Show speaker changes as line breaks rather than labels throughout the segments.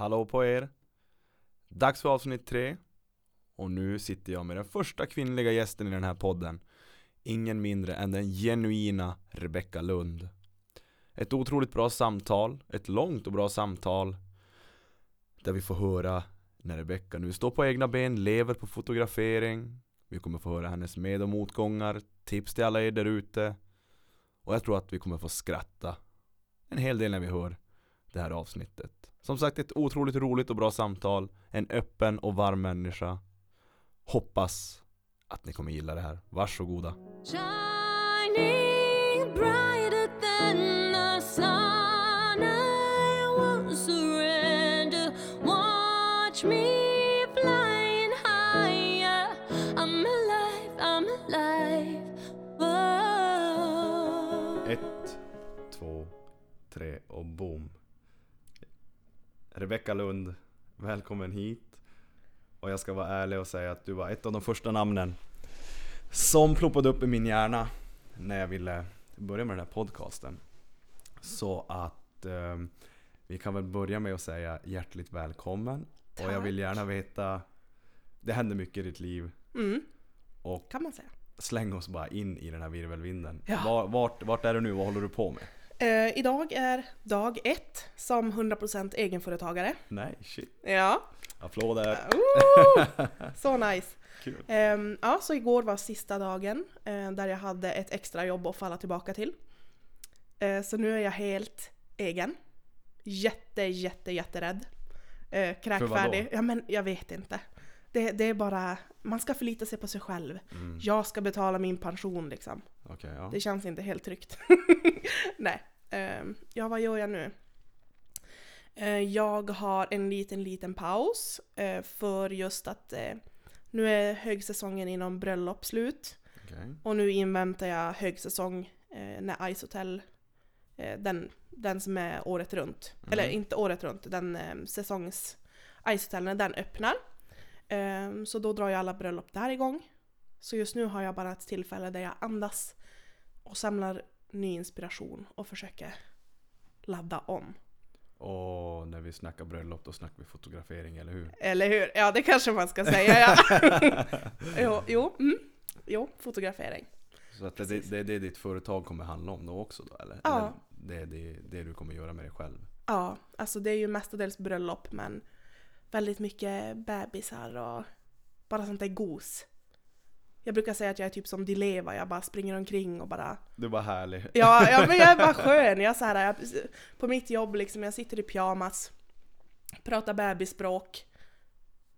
Hallå på er! Dags för avsnitt tre. Och nu sitter jag med den första kvinnliga gästen i den här podden. Ingen mindre än den genuina Rebecka Lund. Ett otroligt bra samtal, ett långt och bra samtal. Där vi får höra när Rebecka nu står på egna ben, lever på fotografering. Vi kommer få höra hennes med och motgångar, tips till alla er där ute. Och jag tror att vi kommer få skratta en hel del när vi hör det här avsnittet. Som sagt ett otroligt roligt och bra samtal. En öppen och varm människa. Hoppas att ni kommer gilla det här. Varsågoda.
Shining
bright. Rebecka Lund, välkommen hit. Och jag ska vara ärlig och säga att du var ett av de första namnen som ploppade upp i min hjärna när jag ville börja med den här podcasten. Så att eh, vi kan väl börja med att säga hjärtligt välkommen. Och jag vill
Tack.
gärna veta, det händer mycket i ditt liv.
Mm,
Och
kan man säga.
släng oss bara in i den här virvelvinden.
Ja.
Var, vart, vart är du nu? Vad håller du på med?
Eh, idag är dag ett som 100% egenföretagare.
Nej, shit.
Ja.
Applåder.
Ooh, så nice.
Kul.
Ehm, ja, så igår var sista dagen eh, där jag hade ett extra jobb att falla tillbaka till. Eh, så nu är jag helt egen. Jätte, jätte, jätterädd. Eh, kräkfärdig. Ja men jag vet inte. Det, det är bara, man ska förlita sig på sig själv.
Mm.
Jag ska betala min pension liksom.
Okej, ja.
Det känns inte helt tryggt. Nej. Ehm, ja, vad gör jag nu? Eh, jag har en liten, liten paus eh, för just att eh, nu är högsäsongen inom bröllop slut
Okej.
och nu inväntar jag högsäsong eh, när Ice Hotel, den, den som är året runt,
Mhm.
eller inte året runt, den eh, säsongs Ice Hotel när den öppnar. Ehm, så då drar ju alla bröllop där igång. Så just nu har jag bara ett tillfälle där jag andas och samlar ny inspiration och försöker ladda om.
Och när vi snackar bröllop då snackar vi fotografering, eller hur?
Eller hur? Ja, det kanske man ska säga ja. jo, jo, mm. jo, fotografering.
Så att det, det, det är ditt företag kommer handla om då också då, eller?
Ja.
Eller det är det, det du kommer göra med dig själv?
Ja, alltså det är ju mestadels bröllop men väldigt mycket bebisar och bara sånt där gos. Jag brukar säga att jag är typ som Di Leva, jag bara springer omkring och bara
Du var härlig.
Ja, ja men jag är bara skön. Jag, är så här, jag, på mitt jobb liksom, jag sitter i pyjamas, pratar bebisspråk.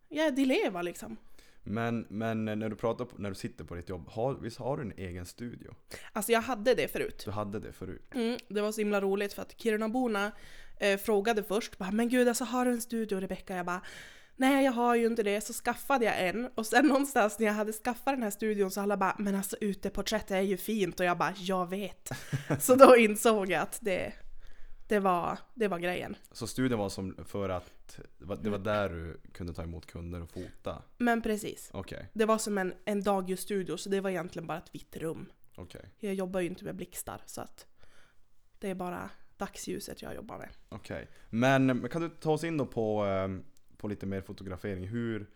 Jag är Di Leva liksom.
Men, men när du pratar på, när du sitter på ditt jobb, har, visst har du en egen studio?
Alltså jag hade det förut.
Du hade det förut?
Mm, det var så himla roligt för att Kirunaborna eh, frågade först bara “Men gud alltså har du en studio Rebecka?” Jag bara “Nej jag har ju inte det” så skaffade jag en och sen någonstans när jag hade skaffat den här studion så alla bara “Men alltså uteporträtt är ju fint” och jag bara “Jag vet”. så då insåg jag att det, det, var, det var grejen.
Så studion var som för att, det var, det var där du kunde ta emot kunder och fota?
Men precis.
Okej,
Det var som en, en dagljusstudio så det var egentligen bara ett vitt rum.
okej,
Jag jobbar ju inte med blixtar så att det är bara dagsljuset jag jobbar med.
okej. Men men kan du ta oss in då på, ehm, på lite mer fotografering? Hur,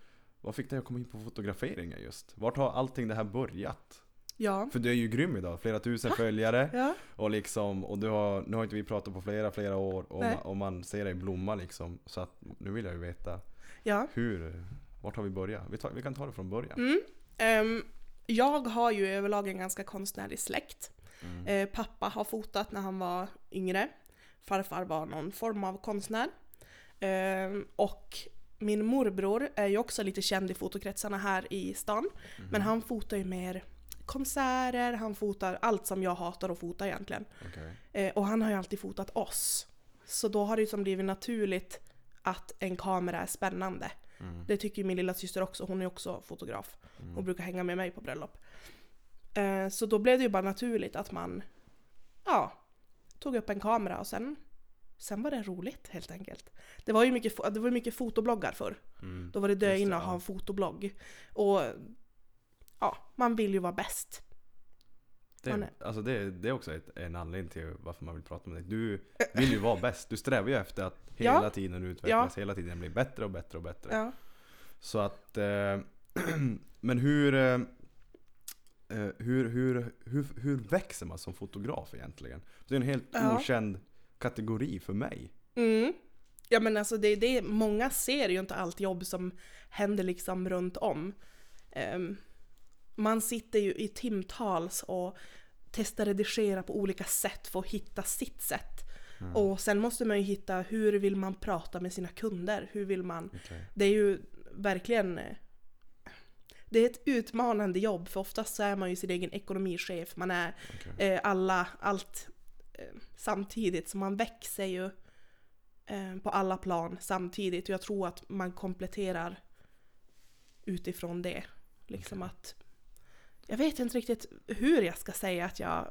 vad fick dig att komma in på fotograferingen just? Vart har allting det här börjat?
Ja.
För du är ju grym idag, flera tusen följare
Ja.
och liksom, och du har, nu har inte vi pratat på flera, flera år och, man, och man ser dig blomma liksom. Så att nu vill jag ju veta,
ja.
hur, vart har vi börjat? Vi, tar, vi kan ta det från början.
Mm. Ehm, jag har ju överlag en ganska konstnärlig släkt.
Mm.
Eh, pappa har fotat när han var yngre. Farfar var någon form av konstnär. Ehm, och min morbror är ju också lite känd i fotokretsarna här i stan.
Mhm.
Men han fotar ju mer konserter, han fotar allt som jag hatar att fota egentligen.
Okej.
Eh, och han har ju alltid fotat oss. Så då har det ju som blivit naturligt att en kamera är spännande.
Mm.
Det tycker ju min lilla syster också, hon är också fotograf och brukar hänga med mig på bröllop. Eh, så då blev det ju bara naturligt att man, ja, tog upp en kamera och sen, sen var det roligt helt enkelt. Det var ju mycket, det var mycket fotobloggar förr.
Mm.
Då var det dö inne att
ja.
ha en fotoblogg. Och ja, man vill ju vara bäst.
Det,
är-
alltså det, det är också ett, en anledning till varför man vill prata med dig. Du vill ju vara bäst. Du strävar ju efter att
Ja.
hela tiden utvecklas, hela tiden bli bättre och bättre och bättre.
Ja.
Så att, eh, men hur, eh, eh, hur, hur, hur, hur växer man som fotograf egentligen? Det är en helt
Ja.
okänd kategori för mig.
Mm. Ja men alltså det, det, många ser ju inte allt jobb som händer liksom runt om. Ehm, man sitter ju i timtals och testar redigera på olika sätt för att hitta sitt sätt. Och sen måste man ju hitta hur vill man prata med sina kunder? Hur vill man... Det är ju verkligen... Det är ett utmanande jobb för oftast så är man ju sin egen ekonomichef. Man är
Okej.
eh, alla, allt samtidigt. Så man växer ju eh, på alla plan samtidigt. Och jag tror att man kompletterar utifrån det. Liksom att... Jag vet inte riktigt hur jag ska säga att jag...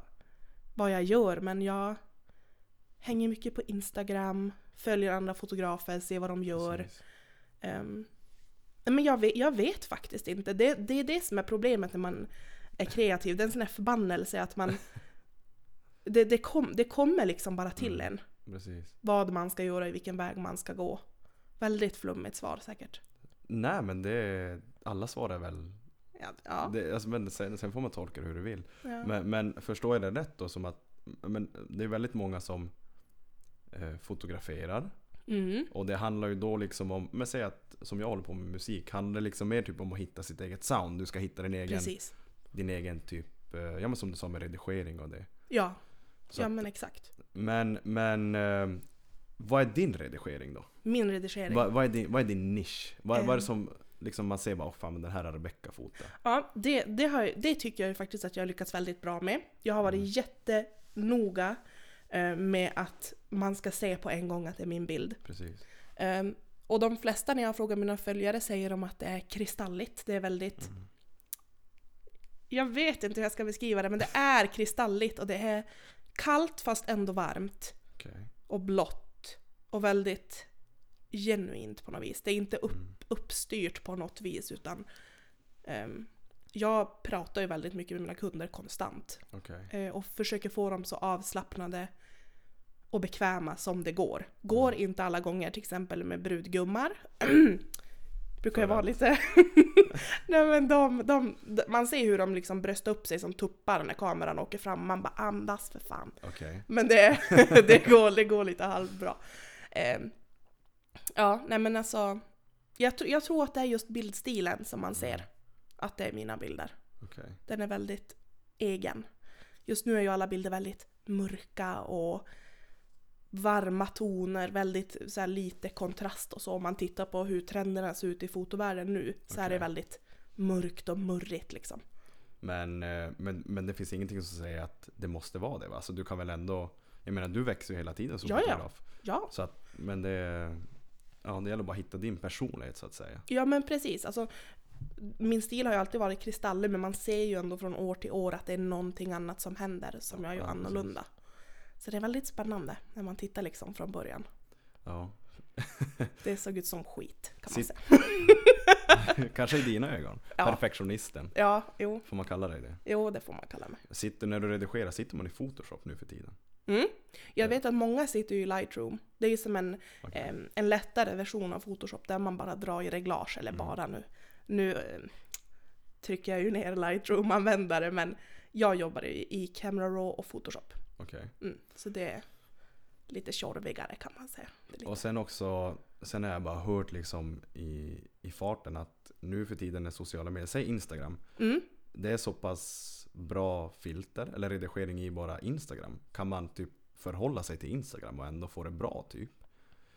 Vad jag gör men jag hänger mycket på Instagram, följer andra fotografer, ser vad de gör. Ehm, men jag vet, jag vet faktiskt inte. Det, det är det som är problemet när man är kreativ. Det är en sån här förbannelse att man... Det, det, kom, det kommer liksom bara till
Mm.
en.
Precis.
Vad man ska göra, i vilken väg man ska gå. Väldigt flummigt svar säkert.
Nej men det är, alla svar är väl,
Ja, ja,
det, alltså, men sen, sen får man tolka det hur du vill.
ja.
Men, men förstår jag det rätt då som att men det är väldigt många som eh, fotograferar
Mm,
och det handlar ju då liksom om, men säg att som jag håller på med musik, handlar det liksom mer typ om att hitta sitt eget sound. Du ska hitta din egen,
precis.
din egen typ, eh, ja men som du sa med redigering och det.
Ja,
Så
ja men exakt.
Men, men eh, vad är din redigering då?
Min redigering.
Vad, vad, är, din, vad är din nisch? Vad, vad är det
Ehm.
som liksom man ser bara, åh fan men den här har Rebecca fotat.
Ja, det, det, har, det tycker jag ju faktiskt att jag har lyckats väldigt bra med. Jag har varit
Mm.
jättenoga eh, med att man ska se på en gång att det är min bild.
Precis.
Ehm, och de flesta när jag frågar mina följare säger de att det är kristalligt. Det är väldigt...
Mm.
Jag vet inte hur jag ska beskriva det men det är kristalligt och det är kallt fast ändå varmt.
Okej.
Och blått. Och väldigt genuint på något vis. Det är inte upp,
Mm.
uppstyrt på något vis utan ehm, jag pratar ju väldigt mycket med mina kunder konstant.
Okej.
eh, och försöker få dem så avslappnade och bekväma som det går. Går
Mm.
inte alla gånger, till exempel med brudgummar. Brukar ju vara lite... Nej men de, de, man ser hur de liksom bröstar upp sig som tuppar när kameran åker fram. Man bara andas för fan.
Okej.
Men det, det, går, det går lite halvbra. Eh, ja, nej men alltså. Jag, jag tror att det är just bildstilen som man ser. Att det är mina bilder.
Okej.
Den är väldigt egen. Just nu är ju alla bilder väldigt mörka och varma toner, väldigt så här, lite kontrast och så. Om man tittar på hur trenderna ser ut i fotovärlden nu så är det väldigt mörkt och murrigt liksom.
Men, eh, men, men det finns ingenting som säger att det måste vara det va? Så du kan väl ändå, jag menar du växer ju hela tiden som
Ja, ja.
fotograf.
Ja,
Så att, men det, ja det gäller bara att hitta din personlighet så att säga.
ja men precis. Alltså, min stil har ju alltid varit kristaller men man ser ju ändå från år till år att det är någonting annat som händer som jag gör
Ja,
annorlunda. Så det är väldigt spännande när man tittar liksom från början.
Ja.
Det såg ut som skit kan man
Sitt-
säga.
Kanske i dina ögon.
Ja.
Perfektionisten.
Ja, jo,
Får man kalla dig det?
jo det får man kalla mig.
Sitter, när du redigerar, sitter man i Photoshop nu för tiden?
Mm. Jag
Ja.
vet att många sitter ju i Lightroom. Det är ju som en,
Okej.
em, en lättare version av Photoshop där man bara drar i reglage, eller
Mm.
bara nu. Nu em, trycker jag ju ner Lightroom-användare men jag jobbar i Camera Raw och Photoshop.
Okej.
Mm. Så det är lite tjorvigare kan man säga. Är.
Och sen också, sen har jag bara hört liksom i, i farten att nu för tiden är sociala medier, säg Instagram,
Mm.
det är så pass bra filter eller redigering i bara Instagram. Kan man typ förhålla sig till Instagram och ändå få det bra typ?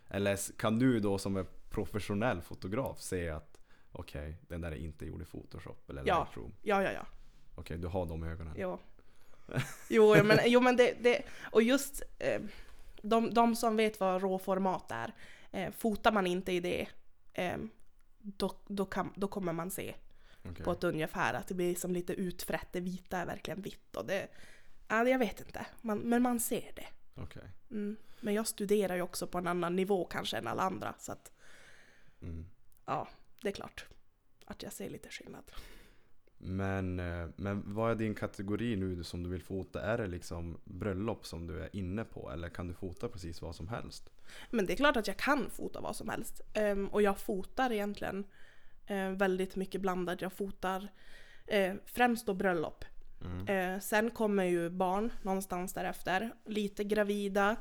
Eller kan du då som en professionell fotograf se att okej, den där är inte gjord i Photoshop eller
Ja.
Lightroom?
Ja, ja, ja.
Okej, du har de ögonen.
Jo. Men, jo, men det, det och just eh, de, de som vet vad råformat är, eh, fotar man inte i det, eh, då, då, kan, då kommer man se
Okej.
på ett ungefär att det blir som lite utfrätt, det vita är verkligen vitt och det, ja, jag vet inte, man, men man ser det.
Okej.
Mm. Men jag studerar ju också på en annan nivå kanske än alla andra så att
Mm.
ja, det är klart att jag ser lite skillnad.
Men, eh, men vad är din kategori nu som du vill fota? Är det liksom bröllop som du är inne på eller kan du fota precis vad som helst?
Men det är klart att jag kan fota vad som helst. Ehm, och jag fotar egentligen eh, väldigt mycket blandat. Jag fotar eh, främst då bröllop.
Mm.
Sen kommer ju barn någonstans därefter. Lite gravida.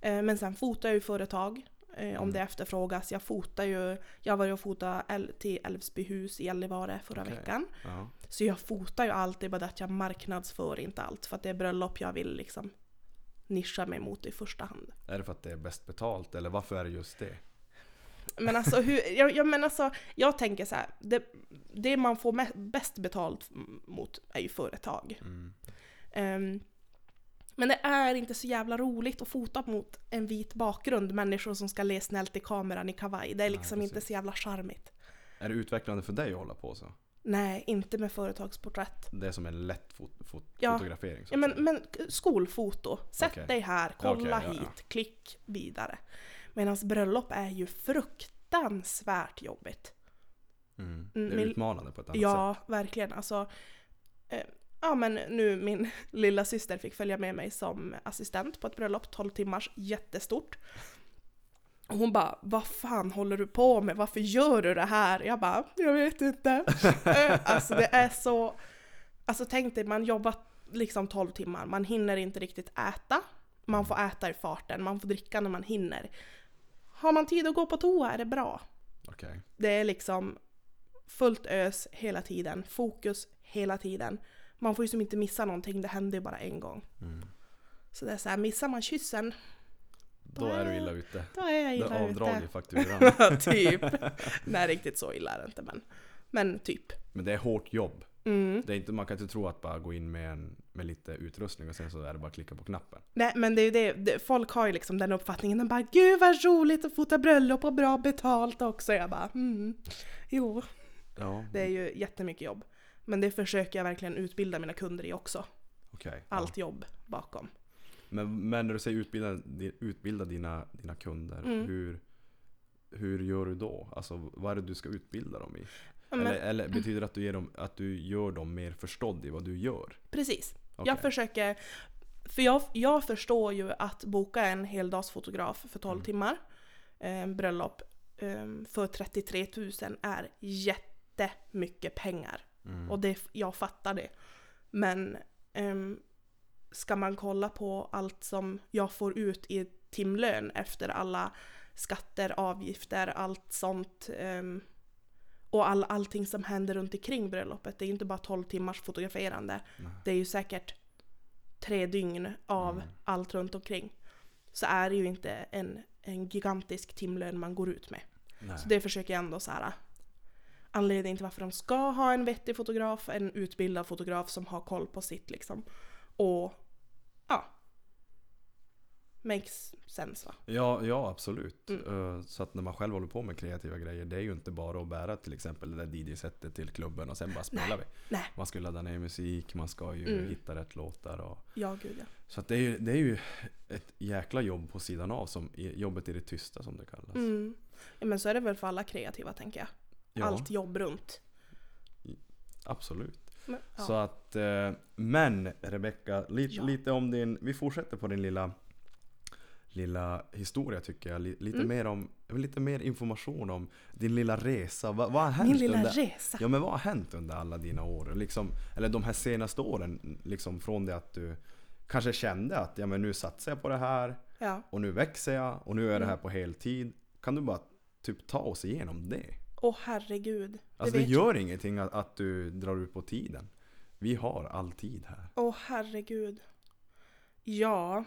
Men sen fotar jag ju företag. Eh, om
Mm.
det efterfrågas. Jag fotar ju, jag var ju och fotade El- till Älvsbyhus i Gällivare förra
Okej.
veckan.
Ja.
Så jag fotar ju alltid bara att jag marknadsför inte allt. För att det är bröllop jag vill liksom nischa mig mot i första hand.
Är det för att det är bäst betalt eller varför är det just det?
Men alltså, hur, jag, jag, men alltså, jag tänker så här, det, det man får bäst betalt mot är ju företag.
Mm.
Ehm, men det är inte så jävla roligt att fota mot en vit bakgrund, människor som ska le snällt i kameran i kavaj. Det är
Nej,
liksom inte
precis.
så jävla charmigt.
Är det utvecklande för dig att hålla på så?
Nej, inte med företagsporträtt.
Det är som en lätt fot- fot-
Ja.
fotografering? Så
Ja, men, men skolfoto, sätt
Okej.
dig här, kolla
Okej, ja, ja.
hit, klick vidare. Medan bröllop är ju fruktansvärt jobbigt.
mm. Det är utmanande på ett annat sätt.
Ja, verkligen. Alltså, eh, ja men nu min lilla syster fick följa med mig som assistent på ett bröllop, 12 timmars, jättestort. Och hon bara, vad fan håller du på med? Varför gör du det här? Jag bara, jag vet inte. Eh, alltså det är så, alltså tänk dig, man jobbar liksom 12 timmar, man hinner inte riktigt äta. Man får äta i farten, man får dricka när man hinner. Har man tid att gå på toa är det bra.
Okej.
Det är liksom fullt ös hela tiden, fokus hela tiden. Man får ju som inte missa någonting, det händer ju bara en gång.
Mm.
Så det är så här, missar man kyssen,
Då är du illa ute.
då är jag
Det
illa
är avdrag i fakturan.
typ. Nej, riktigt så illa är det inte men. Men typ.
Men det är hårt jobb.
Mm.
Det är inte, man kan inte tro att bara gå in med, en, med lite utrustning och sen så är det bara att klicka på knappen.
Nej men det är ju det, det, folk har ju liksom den uppfattningen, de bara gud vad roligt att fota bröllop och bra betalt också. Jag bara mm, jo,
Ja,
det är ju jättemycket jobb. Men det försöker jag verkligen utbilda mina kunder i också.
okej.
Allt jobb bakom.
Ja. Men, men när du säger utbilda, utbilda dina, dina kunder,
Mm.
hur, hur gör du då? Alltså vad är det du ska utbilda dem i?
Ja, men-
Eller, eller betyder det att du, ger dem, att du gör dem mer förstådd i vad du gör?
Precis.
Okej.
Jag försöker, för jag, jag förstår ju att boka en heldagsfotograf för 12
Mm.
timmar, eh, bröllop, eh, för 33 000 är jättemycket pengar.
Mm.
Och det, jag fattar det. Men ehm, ska man kolla på allt som jag får ut i timlön efter alla skatter, avgifter, allt sånt ehm, och all, allting som händer runt omkring bröllopet. Det är ju inte bara 12 timmars fotograferande.
Nej.
Det är ju säkert tre dygn av
Mm.
allt runt omkring. Så är det ju inte en, en gigantisk timlön man går ut med.
Nej.
Så det försöker jag ändå så här. Anledningen till varför de ska ha en vettig fotograf, en utbildad fotograf som har koll på sitt liksom. Och ja. Makes sense va?
Ja, ja absolut.
Mm.
Eh, Så att när man själv håller på med kreativa grejer, det är ju inte bara att bära till exempel det där DJ-setet till klubben och sen bara spelar vi.
Nej.
Man ska ladda ner musik, man ska ju
Mm.
hitta rätt låtar och
Ja gud ja.
Så att det är, ju, det är ju ett jäkla jobb på sidan av, som, jobbet i det tysta som det kallas.
Mm. ja. Men så är det väl för alla kreativa tänker jag.
Ja,
Allt jobb runt.
absolut.
Men, ja.
Så att, eh, men Rebecka, li,
Ja.
lite om din, vi fortsätter på din lilla Lilla historia tycker jag, Li- lite,
Mm.
mer om, lite mer information om din lilla resa. Va, vad har hänt
Min lilla
under,
resa.
Ja men vad har hänt under alla dina år? Liksom, eller de här senaste åren, liksom från det att du kanske kände att ja, men nu satsar jag på det här
Ja.
och nu växer jag och nu är jag det här
Mm.
på heltid. Kan du bara typ ta oss igenom det?
Åh herregud.
Alltså det gör ingenting att, att du drar ut på tiden. Vi har all tid här.
Åh herregud. Ja.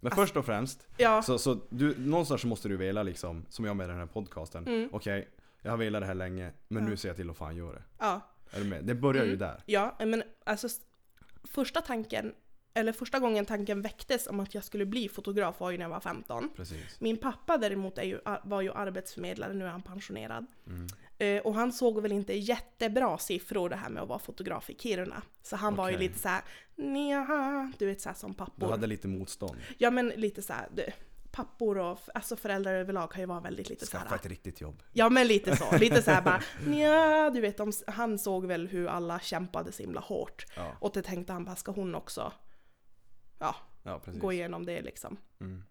Men
Alltså-
först och främst,
Ja.
så, så du, någonstans måste du vela liksom, som jag med den här podcasten.
Mm.
Okej, jag har velat det här länge, men
Ja.
nu ser jag till att fan göra det.
Ja.
Är du med? Det börjar ju
Mm.
där.
Ja, men alltså första tanken, eller första gången tanken väcktes om att jag skulle bli fotograf var ju när jag var 15.
Precis.
Min pappa däremot är ju, var ju arbetsförmedlare, nu är han pensionerad.
Mm.
Eh, och han såg väl inte jättebra siffror det här med att vara fotograf i Kiruna. Så han var ju lite såhär, nja, du vet såhär som
Du
pappor.
hade lite motstånd.
Ja men lite såhär, det- pappor och alltså föräldrar överlag kan ju vara väldigt lite
Skaffa
såhär.
ett riktigt jobb.
Ja men lite så, lite såhär bara ja du vet de, han såg väl hur alla kämpade så himla hårt.
Ja,
Och det tänkte han bara, ska hon också ja,
ja
gå igenom det liksom.
Mm.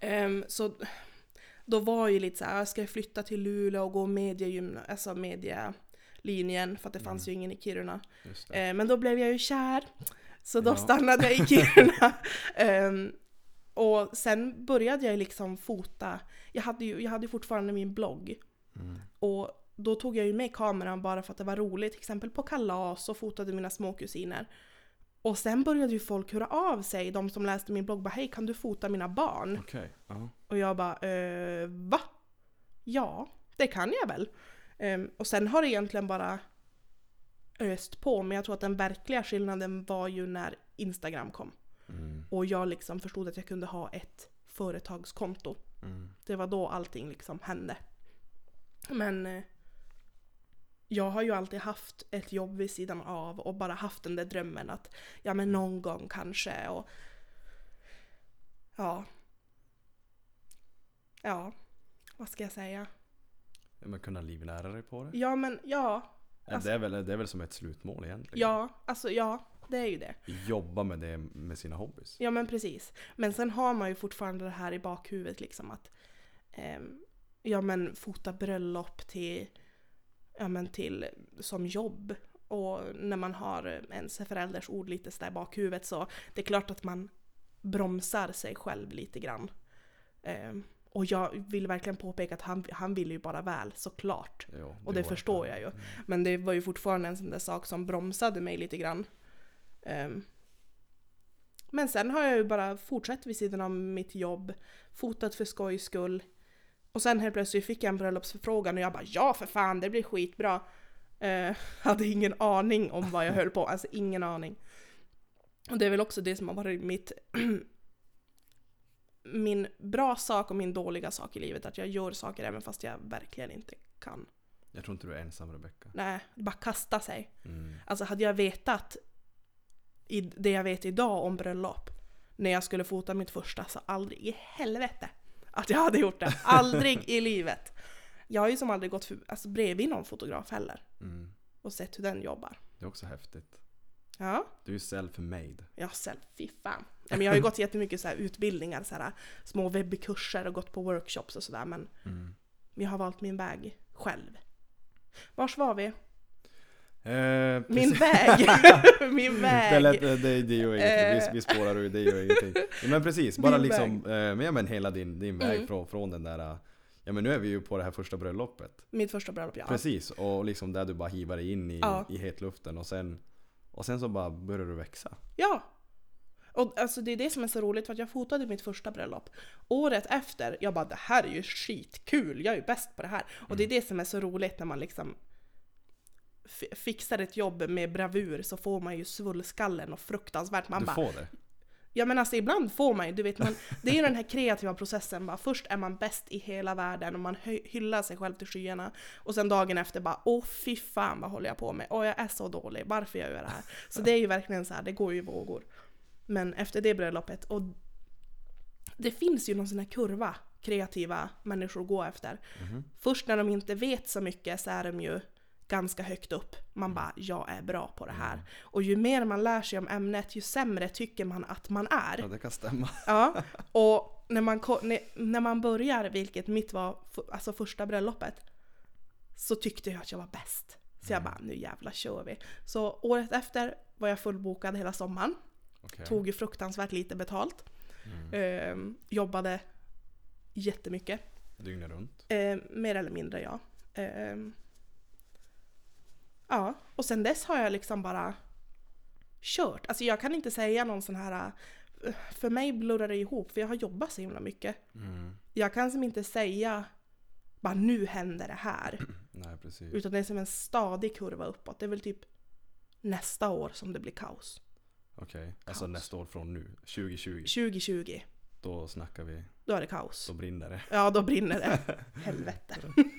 Ehm, så då var ju lite så här, ska jag flytta till Luleå och gå mediegymna, alltså medielinjen för att det fanns ju ingen i Kiruna. Ehm, men då blev jag ju kär. Så då
Ja.
stannade jag i Kiruna. Ehm, och sen började jag liksom fota. Jag hade ju jag hade fortfarande min blogg.
Mm.
Och då tog jag ju med kameran bara för att det var roligt. Till exempel på kalas och fotade mina småkusiner. Och sen började ju folk höra av sig, de som läste min blogg bara hej kan du fota mina barn?
Okej, ja.
Och jag bara eh, va? Ja, det kan jag väl. Ehm, och sen har det egentligen bara öst på, men jag tror att den verkliga skillnaden var ju när Instagram kom.
Mm.
Och jag liksom förstod att jag kunde ha ett företagskonto.
Mm.
Det var då allting liksom hände. Men eh, jag har ju alltid haft ett jobb vid sidan av och bara haft den där drömmen att ja men någon gång kanske och ja. Ja, vad ska jag säga?
Men kunna livnära dig på det?
Ja men ja, Alltså-
det, är väl, det är väl som ett slutmål egentligen?
ja, alltså ja, det är ju det.
Jobba med det med sina hobbys.
Ja men precis. Men sen har man ju fortfarande det här i bakhuvudet liksom att ehm, ja men fota bröllop till, ja men till som jobb. Och när man har ens förälders ord lite sådär i bakhuvudet så det är klart att man bromsar sig själv lite grann. Ehm, och jag vill verkligen påpeka att han, han vill ju bara väl såklart.
Jo,
Och det förstår jag ju.
Mm.
Men det var ju fortfarande en sån där sak som bromsade mig lite grann. Ehm. men sen har jag ju bara fortsatt vid sidan av mitt jobb, fotat för skojs skull. Och sen helt plötsligt fick jag en bröllopsförfrågan och jag bara ja för fan det blir skitbra. Uh, hade ingen aning om vad jag höll på, alltså ingen aning. Och det är väl också det som har varit mitt min bra sak och min dåliga sak i livet, att jag gör saker även fast jag verkligen inte kan.
Jag tror inte du är ensam Rebecka.
Nej, bara kasta sig.
Mm.
Alltså hade jag vetat i det jag vet idag om bröllop när jag skulle fota mitt första så aldrig i helvete att jag hade gjort det. Aldrig i livet. Jag har ju som aldrig gått för, alltså, bredvid någon fotograf heller
Mm.
och sett hur den jobbar.
Det är också häftigt.
Ja,
Du är ju self-made.
har själv, fy fan. Ja, men jag har ju gått jättemycket så här utbildningar, så här, små webbkurser och gått på workshops och sådär men
Mm.
jag har valt min väg själv. Vars var vi?
Eh,
Min väg! min väg!
Det, lät, det, det gör ingenting,
Eh.
vi, vi spårar ur, det gör ingenting. Men precis, bara
Din
liksom, eh, men, ja, men hela din, din väg
Mm.
från, från den där, eh, ja men nu är vi ju på det här första bröllopet.
Mitt första bröllop, ja.
Precis, och liksom där du bara hivar dig in i,
Ja.
i hetluften och sen, och sen så bara börjar du växa.
Ja! Och alltså det är det som är så roligt för att jag fotade mitt första bröllop. Året efter, jag bara det här är ju skitkul, jag är ju bäst på det här. Och det är det som är så roligt när man liksom fixar ett jobb med bravur så får man ju svullskallen och fruktansvärt. Man
du
bara,
får det.
ja men alltså ibland får man ju, du vet man, det är ju den här kreativa processen bara. Först är man bäst i hela världen och man hy- hyllar sig själv till skyarna. Och sen dagen efter bara, åh fy fan vad håller jag på med? Åh jag är så dålig, varför gör jag det här? Så det är ju verkligen så här, det går ju i vågor. Men efter det bröllopet, och det finns ju någon sån här kurva kreativa människor går efter.
Mhm.
Först när de inte vet så mycket så är de ju ganska högt upp. Man bara, jag är bra på det här. Och ju mer man lär sig om ämnet, ju sämre tycker man att man är.
Ja det kan stämma.
Ja, och när man, när, man börjar, vilket mitt var, alltså första bröllopet, så tyckte jag att jag var bäst. Så jag bara, nu jävla kör vi. Så året efter var jag fullbokad hela sommaren.
Okej.
Tog ju fruktansvärt lite betalt.
Mm.
Ehm, jobbade jättemycket.
Dygnet runt.
Ehm, mer eller mindre ja. Ehm, ja, och sen dess har jag liksom bara kört. Alltså jag kan inte säga någon sån här... eh, För mig blurrar det ihop, för jag har jobbat så himla mycket.
Mm.
Jag kan som inte säga bara nu händer det här.
Nej precis.
Utan det är som en stadig kurva uppåt. Det är väl typ nästa år som det blir kaos.
Okej, alltså
Kaos.
nästa år från nu, 2020.
2020,
Då snackar vi,
då är det kaos.
då brinner det.
Ja, då brinner det. Helvete.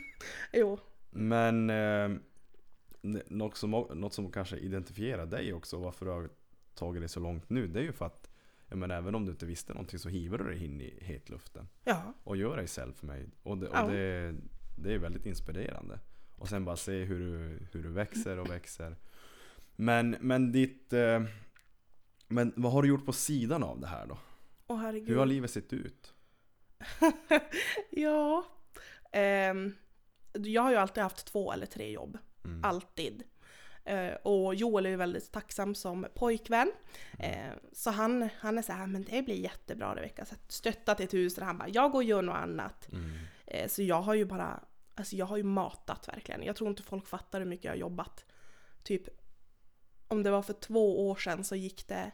jo.
Men eh, något, som, något som kanske identifierar dig också, varför du har tagit det så långt nu, det är ju för att ja, ja, men även om du inte visste någonting så hivar du dig in i hetluften.
Ja,
Och gör dig self-made. Och, det,
Ja.
och det, det är väldigt inspirerande. Och sen bara se hur du, hur du växer och växer. Men, men ditt... Eh, men vad har du gjort på sidan av det här då?
åh herregud.
Hur har livet sett ut?
ja. Ehm, jag har ju alltid haft två eller tre jobb.
Mm.
Alltid. Eh, och Joel är ju väldigt tacksam som pojkvän.
Mm.
Eh, så han, han är så här, men det blir jättebra Rebecka. Så att stötta till tusen. Han bara, jag går och gör något annat.
Mm.
Eh, så jag har ju bara, alltså jag har ju matat verkligen. Jag tror inte folk fattar hur mycket jag har jobbat. Typ, om det var för två år sedan så gick det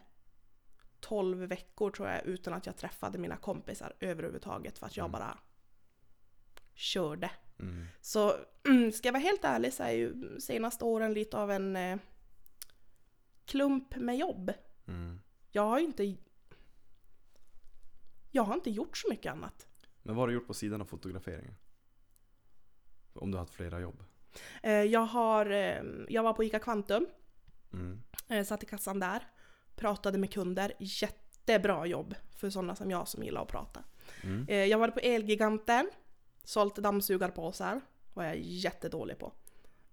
12 veckor tror jag utan att jag träffade mina kompisar överhuvudtaget för att jag
Mm.
bara körde.
Mm.
Så mm, ska jag vara helt ärlig så är ju senaste åren lite av en eh, klump med jobb.
Mm.
Jag har inte... Jag har inte gjort så mycket annat.
Men vad har du gjort på sidan av fotograferingen? Om du har haft flera jobb?
Eh, jag har... Eh, jag var på ICA Kvantum.
Mm.
Eh, satt i kassan där. Pratade med kunder. Jättebra jobb för sådana som jag som gillar att prata.
Mm.
Eh, jag var på Elgiganten. Sålt dammsugarpåsar. var jag jättedålig på.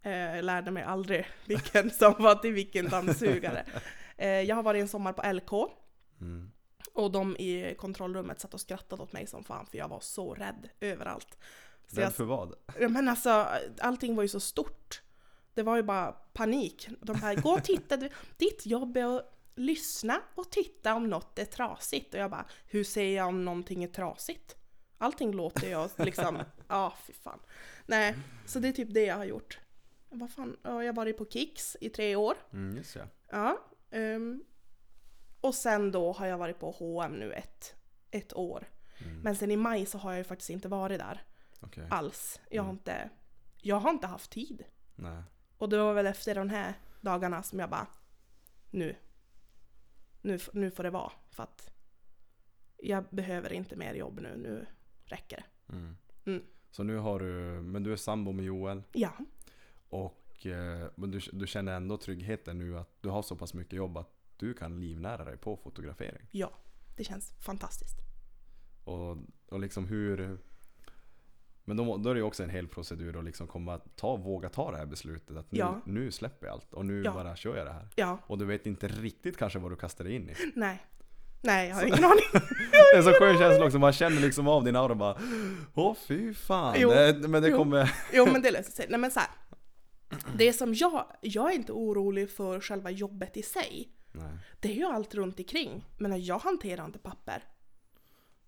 Eh, jag lärde mig aldrig vilken som var till vilken dammsugare. Eh, jag har varit en sommar på LK.
Mm.
Och de i kontrollrummet satt och skrattade åt mig som fan för jag var så rädd överallt. Så
Rädd
jag,
för vad?
Ja, men alltså, allting var ju så stort. Det var ju bara panik. De här, gå och titta, ditt jobb är att lyssna och titta om något är trasigt. Och jag bara, hur ser jag om någonting är trasigt? Allting låter ju liksom, ja fy fan. Nej, så det är typ det jag har gjort. Vad fan, ja, jag har varit på Kicks i tre år.
Mm, just ja.
Ja. ehm, och sen då har jag varit på H&M nu ett, ett år.
Mm.
Men sen i maj så har jag ju faktiskt inte varit där
Okej.
alls. Jag har
Mm.
inte, jag har inte haft tid.
Nej.
Och det var väl efter de här dagarna som jag bara, nu, nu, nu får det vara. För att jag behöver inte mer jobb nu, nu räcker det.
Mm.
Mm.
Så nu har du, men du är sambo med Joel
Ja,
och eh, men du, du känner ändå tryggheten nu att du har så pass mycket jobb att du kan livnära dig på fotografering.
ja, det känns fantastiskt.
Och, och liksom hur... Men då, då är det ju också en hel procedur att liksom komma, ta, våga ta det här beslutet att nu,
Ja.
nu släpper jag allt och nu
Ja.
bara kör jag det här.
Ja,
Och du vet inte riktigt kanske vad du kastar dig in i.
nej. Nej, jag har ingen aning.
Är så skön känsla också, man känner liksom av din aura och bara Åh fy fan.
Jo,
men det
jo.
kommer...
Jo men det löser sig. Nej men så här. Det som jag, jag är inte orolig för själva jobbet i sig.
Nej,
Det är ju allt runt omkring. Men jag hanterar inte papper.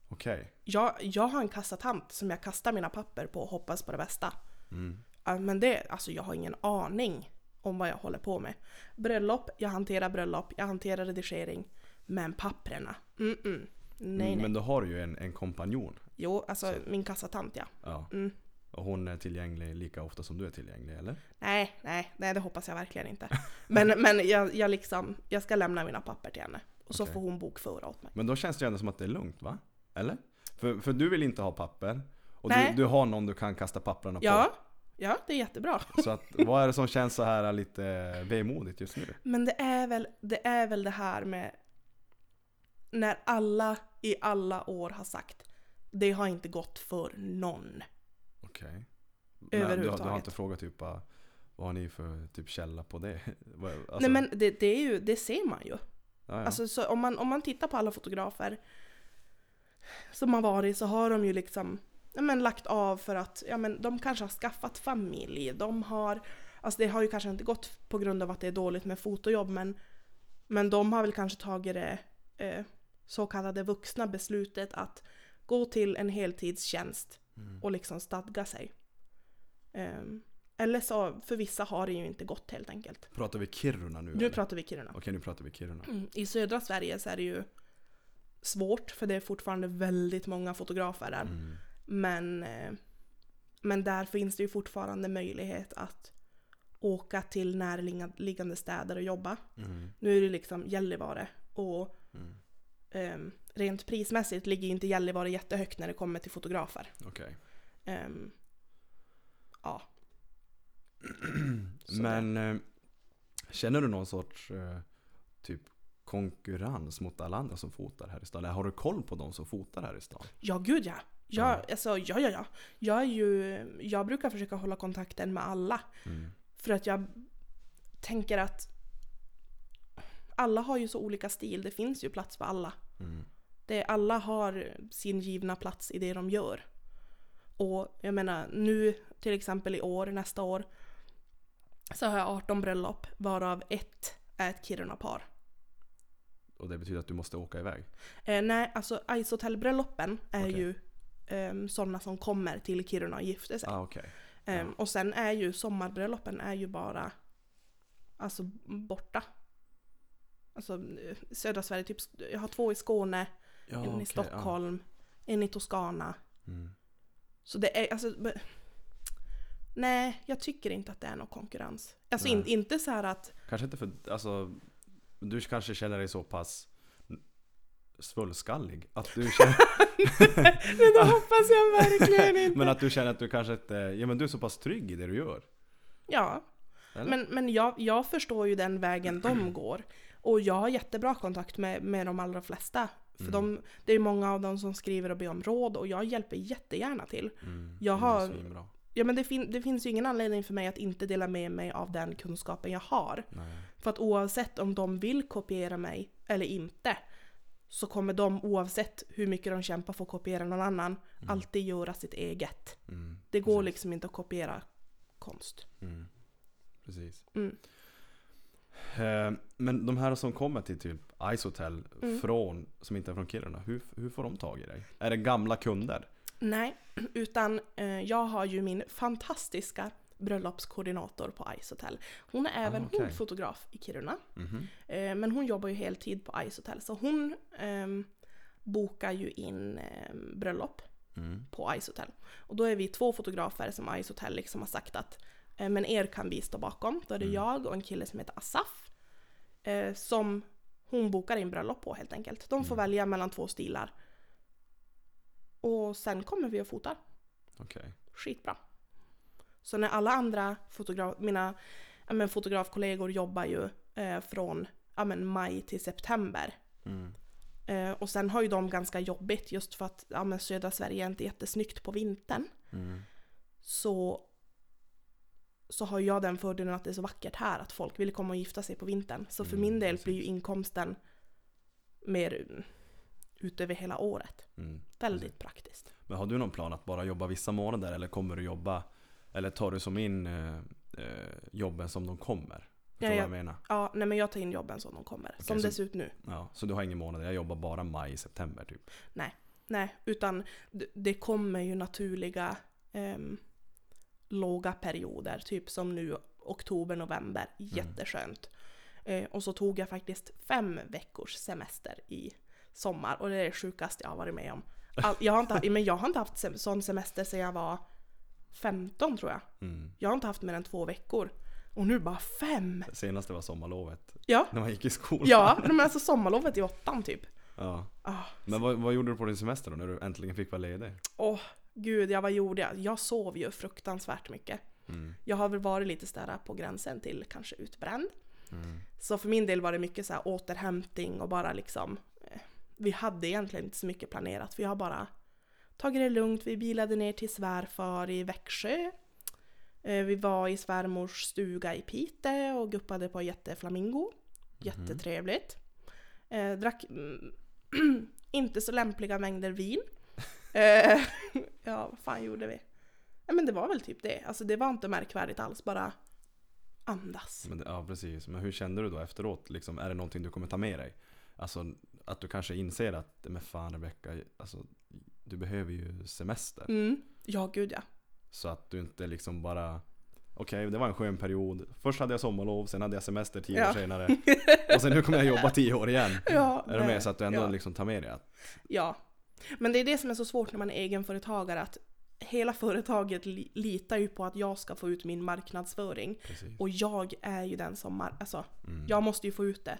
okej.
Jag, jag har en kassatant som jag kastar mina papper på och hoppas på det bästa.
Mm.
Men det, alltså jag har ingen aning om vad jag håller på med. Bröllop, jag hanterar bröllop, jag hanterar redigering. Men papprena, mm, mm. Nej nej.
Men då har du ju en, en kompanjon.
Jo, alltså min kassatant ja.
Ja.
Mm.
Och hon är tillgänglig lika ofta som du är tillgänglig, eller?
Nej, nej, nej det hoppas jag verkligen inte. Men, men jag, jag liksom, jag ska lämna mina papper till henne. Och så får hon bokföra åt mig.
Men då känns det ju ändå som att det är lugnt, va? Eller? För, för du vill inte ha papper. Och
Nej.
du, du har någon du kan kasta papperna
Ja, ja det är jättebra.
på. Så att, vad är det som känns så här lite vemodigt just nu?
Men det är väl det, är väl det här med när alla i alla år har sagt det har inte gått för någon.
Okej. Men Du, har- du har
Överhuvudtaget.
inte frågat typ bara, vad har ni för typ källa på det? Alltså,
Nej men det, det, är ju, det ser man ju.
ja, ja.
Alltså, så om, man, om man tittar på alla fotografer som har varit så har de ju liksom ja, men, lagt av för att ja, men, de kanske har skaffat familj. De har, alltså det har ju kanske inte gått på grund av att det är dåligt med fotojobb men, men de har väl kanske tagit det eh, så kallade vuxna beslutet att gå till en heltidstjänst
Mm.
och liksom stadga sig. Ehm, eller så, för vissa har det ju inte gått helt enkelt.
Pratar vi Kiruna nu?
Nu
eller?
pratar vi Kiruna.
Okej, nu pratar vi Kiruna.
Mm. I södra Sverige så är det ju svårt för det är fortfarande väldigt många fotografer där.
Mm.
Men, eh, men där finns det ju fortfarande möjlighet att åka till närliggande städer och jobba.
Mm.
Nu är det liksom Gällivare och
Mm.
Ehm, rent prismässigt ligger inte Gällivare jättehögt när det kommer till fotografer.
Okej.
Ehm, ja.
Men eh, känner du någon sorts eh, typ konkurrens mot alla andra som fotar här i stan? Eller har du koll på de som fotar här i stan?
Ja, gud ja. Jag,
Ja.
Alltså, ja, ja, ja. Jag, är ju, jag brukar försöka hålla kontakten med alla.
Mm.
För att jag tänker att alla har ju så olika stil. Det finns ju plats för alla.
Mm.
Det, alla har sin givna plats i det de gör. Och jag menar nu till exempel i år, nästa år, så har jag 18 bröllop varav ett är ett Kiruna-par.
Och det betyder att du måste åka iväg?
Eh, nej, alltså Ice Hotel-bröllopen är
Okej.
ju eh, sådana som kommer till Kiruna och gifter sig.
Ah, okej.
Ehm, och sen är ju sommarbröllopen är ju bara alltså borta. Alltså södra Sverige, typ, jag har två i Skåne,
Ja,
en
okej,
i Stockholm, en i Toscana.
Ja. Mm.
Så det är alltså... Nej, jag tycker inte att det är någon konkurrens. Alltså
Nej.
in, inte så här att...
Kanske inte för, alltså, du kanske känner dig så pass svulskallig att du känner,
Men det hoppas jag verkligen inte.
men att du känner att du kanske inte, ja men du är så pass trygg i det du gör.
Ja,
Eller?
men, men jag, jag förstår ju den vägen de går. Och jag har jättebra kontakt med, med de allra flesta. För
Mm.
de, det är många av dem som skriver och ber om råd och jag hjälper jättegärna till.
Mm,
jag
det är
har-. Ja men det, fin, det finns ju ingen anledning för mig att inte dela med mig av den kunskapen jag har.
Nej.
För att oavsett om de vill kopiera mig eller inte så kommer de oavsett hur mycket de kämpar för att kopiera någon annan alltid göra sitt eget.
Mm,
Det går
precis.
liksom inte att kopiera konst.
Mm. Precis.
Mm.
Eh, Men de här som kommer till typ Ice Hotel
Mm.
från, som inte är från Kiruna, hur, hur får de tag i dig? Är det gamla kunder?
Nej, utan eh, jag har ju min fantastiska bröllopskoordinator på Ice Hotel. Hon är även
Ah, okej.
hon fotograf i Kiruna.
Mhm.
Eh, men hon jobbar ju heltid på Ice Hotel så hon ehm, bokar ju in ehm, bröllop
Mm.
på Ice Hotel. Och då är vi två fotografer som Ice Hotel liksom har sagt att men er kan vi stå bakom. Då är det
Mm.
jag och en kille som heter Asaf. Eh, som hon bokar in bröllop på helt enkelt. De får
Mm.
välja mellan två stilar. Och sen kommer vi och fotar.
Okej.
Skitbra. Så när alla andra fotograf, mina men fotografkollegor jobbar ju eh, från men maj till september.
Mm.
Eh, och sen har ju de ganska jobbigt just för att men södra Sverige är inte jättesnyggt på vintern.
Mm.
Så, så har jag den fördelen att det är så vackert här att folk vill komma och gifta sig på vintern. Så för
Mm,
min del
precis.
blir ju inkomsten mer utöver hela året.
Mm.
Väldigt praktiskt.
Men har du någon plan att bara jobba vissa månader eller kommer du jobba Eller tar du som in eh, eh, jobben som de kommer? Förstår
Ja,
jag menar?
Ja, nej men jag tar in jobben som de kommer. som
så-
det ser ut nu.
Ja, så du har ingen månader, jag jobbar bara maj, september typ?
Nej, utan det, det kommer ju naturliga ehm, låga perioder. Typ som nu oktober, november. Jätteskönt. Eh, och så tog jag faktiskt fem veckors semester i sommar och det är det sjukaste jag har varit med om. All, jag, har inte, men jag har inte haft sem- sån semester sedan jag var 15 tror jag.
Mm.
Jag har inte haft mer än två veckor. Och nu bara fem!
Det senaste var sommarlovet,
Ja,
när man gick i skolan.
ja men alltså sommarlovet i åttan typ.
ja.
Ah,
Men vad, vad gjorde du på din semester då, när du äntligen fick vara ledig?
Åh, gud, ja, vad gjorde jag? Jag sov ju fruktansvärt mycket.
Mm.
Jag har väl varit lite sådär på gränsen till kanske utbränd.
Mm.
Så för min del var det mycket så här återhämtning och bara liksom eh, Vi hade egentligen inte så mycket planerat. Vi har bara tagit det lugnt. Vi bilade ner till svärfar i Växjö. Eh, Vi var i svärmors stuga i Piteå och guppade på jätteflamingo. Jättetrevligt. Eh, drack mm, inte så lämpliga mängder vin. Eh, ja, vad fan gjorde vi? Ja, men det var väl typ det. Alltså det var inte märkvärdigt alls. Bara andas.
Men, det- ja precis, men hur kände du då efteråt? Liksom, är det någonting du kommer ta med dig? Alltså att du kanske inser att, men fan Rebecka, alltså, du behöver ju semester.
Mm. Ja, gud ja.
Så att du inte liksom bara Okej, det var en skön period. Först hade jag sommarlov, sen hade jag semester tio
Ja.
år senare. Och sen nu kommer jag jobba tio år igen.
Ja,
Är du
nej.
med? Så att du ändå
ja.
liksom tar med dig att
ja. Men det är det som är så svårt när man är egenföretagare att hela företaget li- litar ju på att jag ska få ut min marknadsföring.
Precis.
Och jag är ju den som, alltså,
Mm.
jag måste ju få ut det.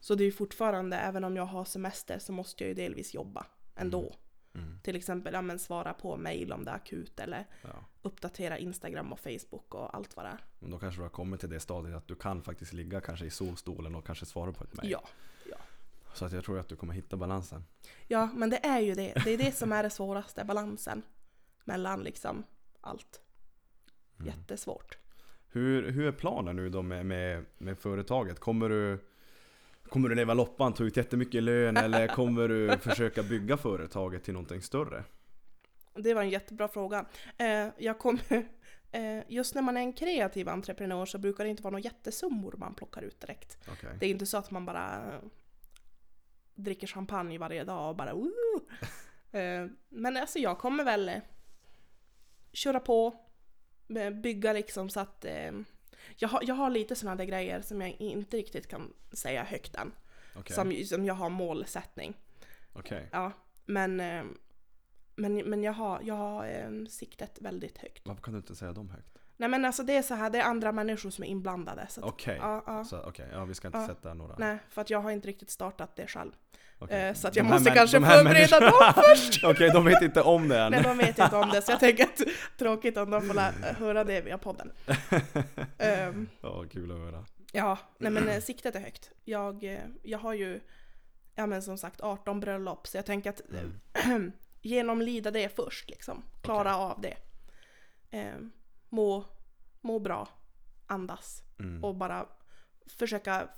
Så det är ju fortfarande, även om jag har semester så måste jag ju delvis jobba ändå.
Mm.
Till exempel, ja men svara på mail om det är akut eller
Ja.
uppdatera Instagram och Facebook och allt vad det är.
Men då kanske du har kommit till det stadiet att du kan faktiskt ligga kanske i solstolen och kanske svara på ett.
Ja, ja.
Så att jag tror att du kommer hitta balansen.
Ja, men det är ju det. Det är det som är det svåraste, balansen mellan liksom allt.
Mm.
Jättesvårt.
Hur, hur är planen nu då med, med, med företaget? Kommer du, kommer du leva loppan, ta ut jättemycket lön eller kommer du försöka bygga företaget till någonting större?
Det var en jättebra fråga. Eh, jag kommer... Eh, just när man är en kreativ entreprenör så brukar det inte vara några jättesummor man plockar ut direkt.
Okej.
Det är inte så att man bara dricker champagne varje dag och bara Woo! eh, Men alltså jag kommer väl eh, köra på, eh, bygga liksom så att jag, har, jag har lite sådana där grejer som jag inte riktigt kan säga högt än.
Okej.
Som, som jag har målsättning.
Okej.
Ja, men, men, men jag har, jag har siktet väldigt högt.
Varför kan du inte säga dem högt?
Nej men alltså det är så här, det är andra människor som är inblandade.
Okej.
ja, ja.
Så, okej, ja vi ska inte
Ja.
sätta några.
Nej, för att jag har inte riktigt startat det själv.
Okej.
Eh, så att
De
jag
här
måste kanske
de
förbereda dem först.
Okej, de vet inte om det än.
Nej, de vet inte om det, så jag tänker att tråkigt om de får höra det via podden. Ehm,
Ja, kul att höra.
ja, nej men eh, siktet är högt. Jag, eh, jag har ju, ja men som sagt 18 bröllop, så jag tänker att eh, genomlida det först liksom. Klara av det. Ehm, må, må bra, andas
Mm.
och bara försöka eh,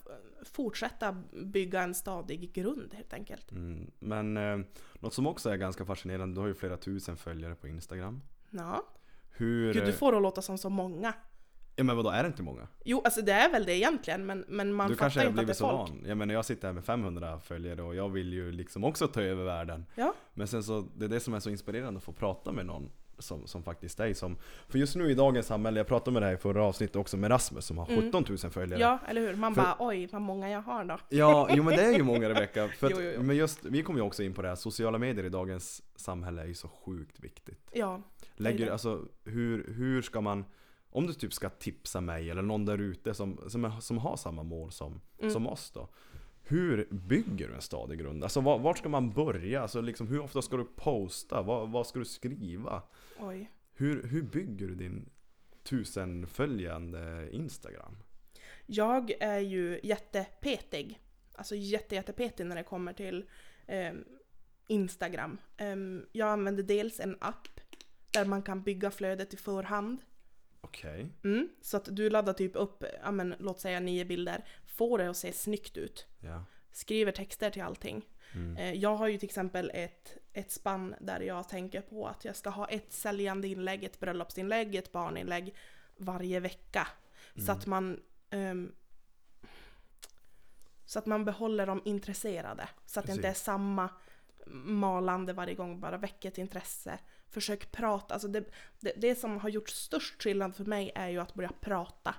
fortsätta bygga en stadig grund helt enkelt.
Mm. Men eh, något som också är ganska fascinerande, du har ju flera tusen följare på Instagram.
Ja.
Hur...
Gud, du
eh,
får det att låta som så många.
Ja men vadå, är det inte många?
Jo, alltså det är väl det egentligen, men, men man
du
fattar inte att det är
så
folk.
van. Jag menar jag sitter här med 500 följare och jag vill ju liksom också ta över världen.
Ja.
Men sen så, det är det som är så inspirerande att få prata med någon som, som faktiskt dig som För just nu i dagens samhälle, jag pratade med dig i förra avsnittet också med Rasmus som har 17 000 följare.
Mm. Ja, eller hur? Man
För-
bara oj, vad många jag har då.
Ja, jo men det är ju många Rebecka. För att,
Jo, jo, jo.
Men just, vi kom ju också in på det här, sociala medier i dagens samhälle är ju så sjukt viktigt.
Ja,
Lägger,
det.
alltså hur, hur ska man, om du typ ska tipsa mig eller någon där ute som, som, som har samma mål som,
Mm.
som oss då. Hur bygger du en stadig grund? Alltså var, vart ska man börja? Alltså liksom, hur ofta ska du posta? Vad, vad ska du skriva?
oj.
Hur, hur bygger du din tusenföljande Instagram?
Jag är ju jättepetig. Alltså jätte, jättepetig när det kommer till ehm, Instagram. Ehm, jag använder dels en app där man kan bygga flödet i förhand.
Okej.
Mm, så att du laddar typ upp, ja men låt säga nio bilder, får det att se snyggt ut.
Ja.
Skriver texter till allting.
Mm.
Eh, Jag har ju till exempel ett, ett spann där jag tänker på att jag ska ha ett säljande inlägg, ett bröllopsinlägg, ett barninlägg varje vecka. Så att man ehm, så att man behåller dem intresserade. Så att det inte är
Precis.
samma malande varje gång, bara väcker ett intresse. Försök prata. Alltså det, det, det som har gjort störst skillnad för mig är ju att börja prata.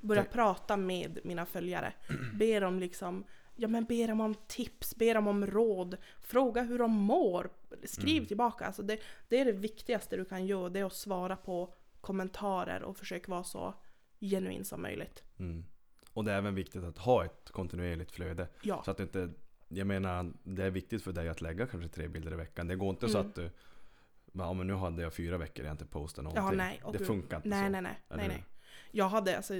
Börja
Tänk-
prata med mina följare. Be dem liksom, ja men be dem om tips, be dem om råd. Fråga hur de mår. Skriv
Mm.
tillbaka. Alltså det, det är det viktigaste du kan göra, det är att svara på kommentarer och försöka vara så genuin som möjligt.
Mm. Och det är även viktigt att ha ett kontinuerligt flöde.
Ja,
Så att inte, jag menar, det är viktigt för dig att lägga kanske tre bilder i veckan. Det går inte så
Mm.
att du, ja men nu hade jag fyra veckor jag inte postat någonting.
ja nej.
det funkar inte
nej,
så.
nej, nej, nej, nej. Jag hade alltså,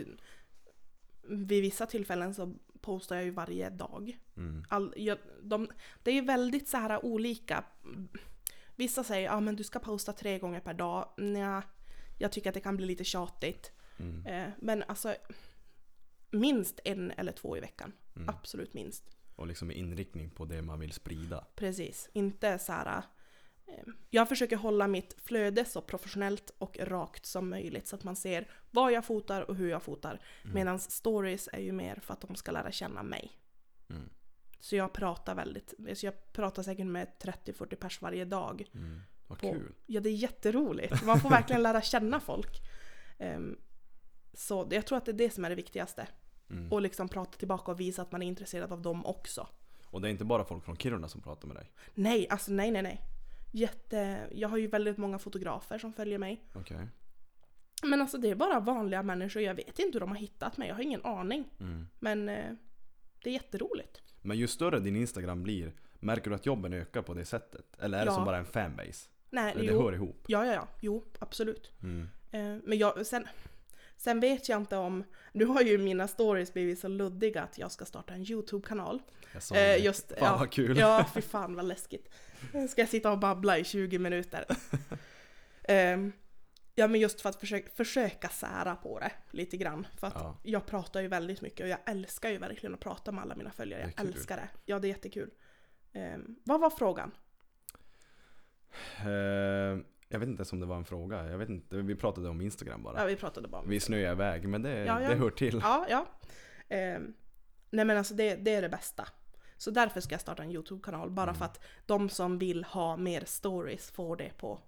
vid vissa tillfällen så postar jag ju varje dag.
Mm.
All, jag, de, det är ju väldigt så här olika. Vissa säger ja men du ska posta tre gånger per dag. Nja, jag tycker att det kan bli lite tjatigt.
Mm.
Eh, men alltså minst en eller två i veckan.
Mm.
Absolut minst.
Och liksom med inriktning på det man vill sprida.
Precis. Inte så här. Jag försöker hålla mitt flöde så professionellt och rakt som möjligt så att man ser vad jag fotar och hur jag fotar.
Mm.
Medan stories är ju mer för att de ska lära känna mig.
Mm.
Så jag pratar väldigt, så jag pratar säkert med 30-40 pers varje dag.
Mm. Vad
På-
kul.
Ja, det är jätteroligt. Man får verkligen lära känna folk. Ehm, så jag tror att det är det som är det viktigaste.
Mm.
Och liksom prata tillbaka och visa att man är intresserad av dem också.
Och det är inte bara folk från Kiruna som pratar med dig?
Nej, alltså nej, nej, nej. Jätte... Jag har ju väldigt många fotografer som följer mig.
Okej.
Men alltså det är bara vanliga människor. Jag vet inte hur de har hittat mig. Jag har ingen aning.
Mm.
Men eh, det är jätteroligt.
Men ju större din Instagram blir, märker du att jobben ökar på det sättet? Eller är det
Ja.
som bara en fanbase?
Nej,
Eller det
jo.
hör ihop?
Ja, ja, ja. Jo, absolut.
Mm.
Eh, men jag, sen, Sen vet jag inte om, nu har ju mina stories blivit så luddiga att jag ska starta en YouTube-kanal.
Jag sa
Eh, just,
Fan
ja,
vad kul.
Ja, fy fan vad läskigt. Ska jag sitta och babbla i 20 minuter? Ehm, ja, men just för att försöka, försöka sära på det lite grann. För att
Ja.
jag pratar ju väldigt mycket och jag älskar ju verkligen att prata med alla mina följare. Jag älskar det. Ja, det är jättekul. Ehm, vad var frågan?
Eh, jag vet inte ens om det var en fråga. Jag vet inte, vi pratade om Instagram bara.
Ja, vi pratade bara om
Vi snöade iväg, men det,
Ja, ja.
det hör till.
Ja, ja. Ehm, nej men alltså det, det är det bästa. Så därför ska jag starta en YouTube-kanal. Bara
Mm.
för att de som vill ha mer stories får det på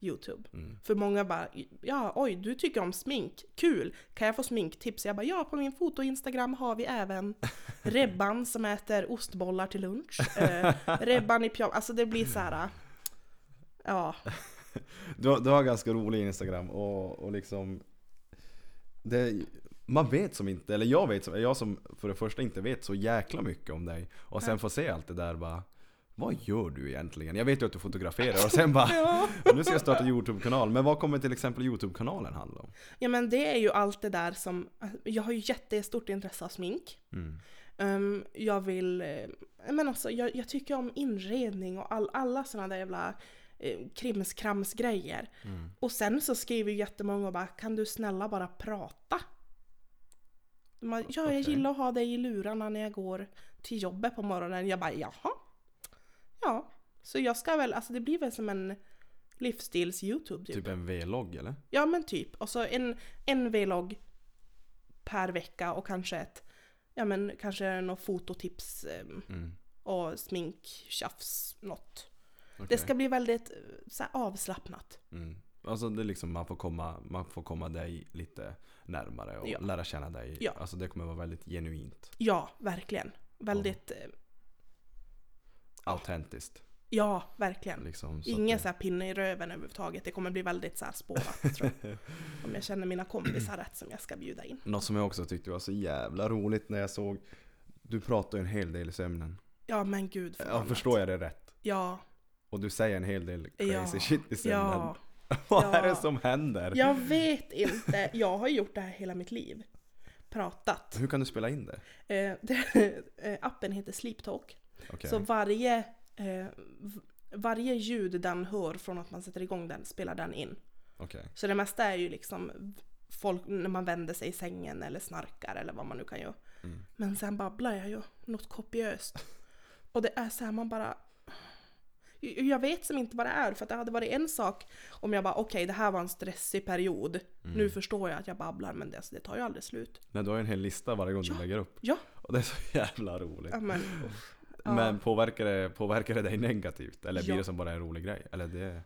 YouTube.
Mm.
För många bara, ja oj du tycker om smink, kul, kan jag få sminktips? Jag bara, ja på min foto-instagram har vi även Rebban som äter ostbollar till lunch. Eh, Rebban i pyjamas, alltså det blir så här. Ja,
Du, har- du har ganska rolig Instagram och, och liksom det, Man vet som inte, eller jag vet som, jag som för det första inte vet så jäkla mycket om dig Och sen får se allt det där bara Vad gör du egentligen? Jag vet ju att du fotograferar och sen bara
ja.
Nu ska jag starta YouTube-kanal, men vad kommer till exempel YouTube-kanalen handla om?
ja men det är ju allt det där som, jag har ju jättestort intresse av smink.
Mm.
Ehm, jag vill, eh, men alltså jag, jag tycker om inredning och all, alla sådana där jävla eh, krimskrams-grejer.
Mm.
Och sen så skriver ju jättemånga och bara kan du snälla bara prata? Bara, ja, jag gillar att ha dig i lurarna när jag går till jobbet på morgonen. Jag bara jaha? Ja, så jag ska väl, alltså det blir väl som en livsstils-youtube typ.
Typ en vlogg eller?
Ja men typ. Och så en, en vlogg per vecka och kanske ett, ja men kanske något fototips ehm,
Mm.
och smink, tjafs, något.
Okej.
Det ska bli väldigt eh, så här, avslappnat.
Mm. Alltså det är liksom, man får komma, man får komma dig lite närmare och
Ja.
lära känna dig.
Ja.
Alltså det kommer vara väldigt genuint.
Ja, verkligen. Väldigt, eh,
Autentiskt.
ja verkligen.
Liksom, så
Ingen här pinne i röven överhuvudtaget. Det kommer bli väldigt så här spårat tror jag. Om jag känner mina kompisar rätt som jag ska bjuda in.
det, Något som jag också tyckte var så jävla roligt när jag såg Du pratar ju en hel del i sömnen.
Ja men gud
Ja, förstår jag det rätt?
Ja,
Och du säger en hel del crazy
Ja.
shit i sömnen.
ja.
Vad
ja.
är det som händer?
Jag vet inte. Jag har gjort det här hela mitt liv. Pratat.
Hur kan du spela in det?
Eh, det, eh, appen heter Sleep Talk.
Okej.
Så varje, eh, varje ljud den hör från att man sätter igång den spelar den in.
Okej.
Så det mesta är ju liksom folk när man vänder sig i sängen eller snarkar eller vad man nu kan göra.
Mm.
Men sen babblar jag ju något kopiöst. Och det är så här man bara... Jag vet som inte vad det är för att det hade varit en sak om jag bara okej det här var en stressig period.
Mm.
Nu förstår jag att jag babblar men det, alltså, det tar ju aldrig slut.
Nej, du har ju en hel lista varje gång
Ja.
du lägger upp.
Ja.
Och det är så jävla roligt.
Ja, men. Ja.
Men påverkar det, påverkar det dig negativt? Eller blir det som bara en rolig grej? Eller det...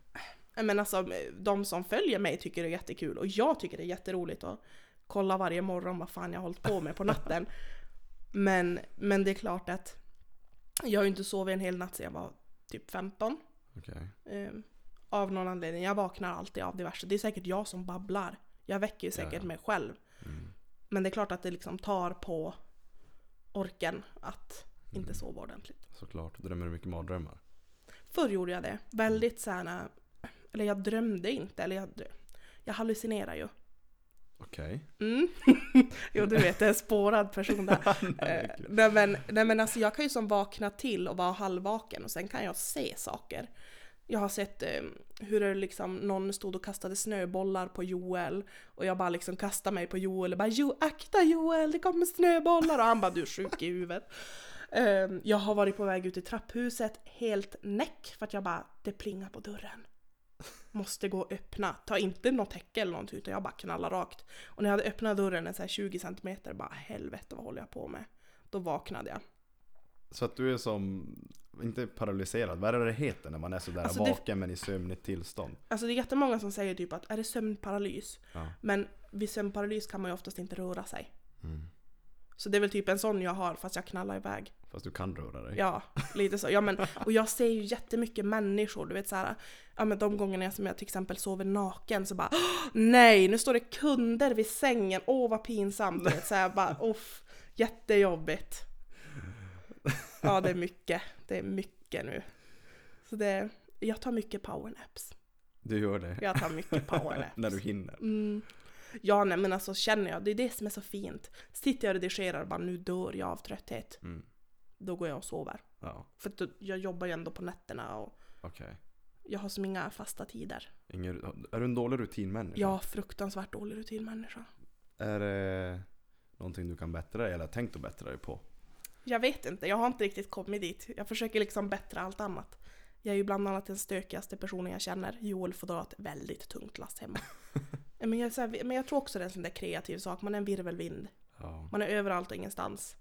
Men alltså de som följer mig tycker det är jättekul och jag tycker det är jätteroligt att kolla varje morgon vad fan jag har hållit på med på natten. Men, men det är klart att jag har ju inte sovit en hel natt sedan jag var typ 15.
Okej.
Eh, av någon anledning. Jag vaknar alltid av diverse. Det är säkert jag som babblar. Jag väcker ju säkert
Ja.
mig själv.
Mm.
Men det är klart att det liksom tar på orken att inte
Mm.
sova ordentligt.
Såklart. Drömmer du mycket mardrömmar?
Förr gjorde jag det. Väldigt såhär, eller jag drömde inte, eller jag, jag hallucinerar ju.
Okej.
Mm. jo du vet, det är en spårad person där.
Nej,
Eh, nej, men, nej men alltså jag kan ju som vakna till och vara halvvaken och sen kan jag se saker. Jag har sett eh, hur det liksom, någon stod och kastade snöbollar på Joel och jag bara liksom kastade mig på Joel och bara jo, akta Joel, det kommer snöbollar och han bara du är sjuk i huvudet. Eh, jag har varit på väg ut i trapphuset helt näck för att jag bara det plingar på dörren. Måste gå och öppna. Ta inte något täcke eller någonting utan jag bara knallar rakt. Och när jag hade öppnat dörren en så här 20 centimeter bara helvete vad håller jag på med? Då vaknade jag.
Så att du är som, inte paralyserad, vad är det det heter när man är sådär
Alltså det-
vaken men i sömnigt tillstånd?
Alltså det är jättemånga som säger typ att är det sömnparalys?
Ja.
Men vid sömnparalys kan man ju oftast inte röra sig.
Mm.
Så det är väl typ en sån jag har fast jag knallar iväg.
Fast du kan röra dig?
Ja, lite så. Ja, men, och jag ser ju jättemycket människor, du vet så här, ja men de gångerna som jag till exempel sover naken så bara "Åh, nej, nu står det kunder vid sängen, åh vad pinsamt. Du vet, så här, bara, uff, jättejobbigt. Ja, det är mycket. Det är mycket nu. Så det, jag tar mycket powernaps.
Du gör det?
Jag tar mycket powernaps.
när du hinner?
Mm. Ja, nej men alltså känner jag, det är det som är så fint. Sitter jag och redigerar och bara nu dör jag av trötthet.
Mm.
Då går jag och sover.
Ja,
För då- jag jobbar ju ändå på nätterna och
okej.
jag har som inga fasta tider.
Ingen, är du en dålig rutinmänniska?
Är fruktansvärt dålig rutinmänniska.
Är det någonting du kan bättra dig eller tänkt att bättra dig på?
Jag vet inte, jag har inte riktigt kommit dit. Jag försöker liksom bättra allt annat. Jag är ju bland annat den stökigaste personen jag känner. Joel får dra ett väldigt tungt lass hemma. men, jag, här, men jag tror också det är en sån där kreativ sak. Man är en virvelvind.
Ja,
Man är överallt och ingenstans.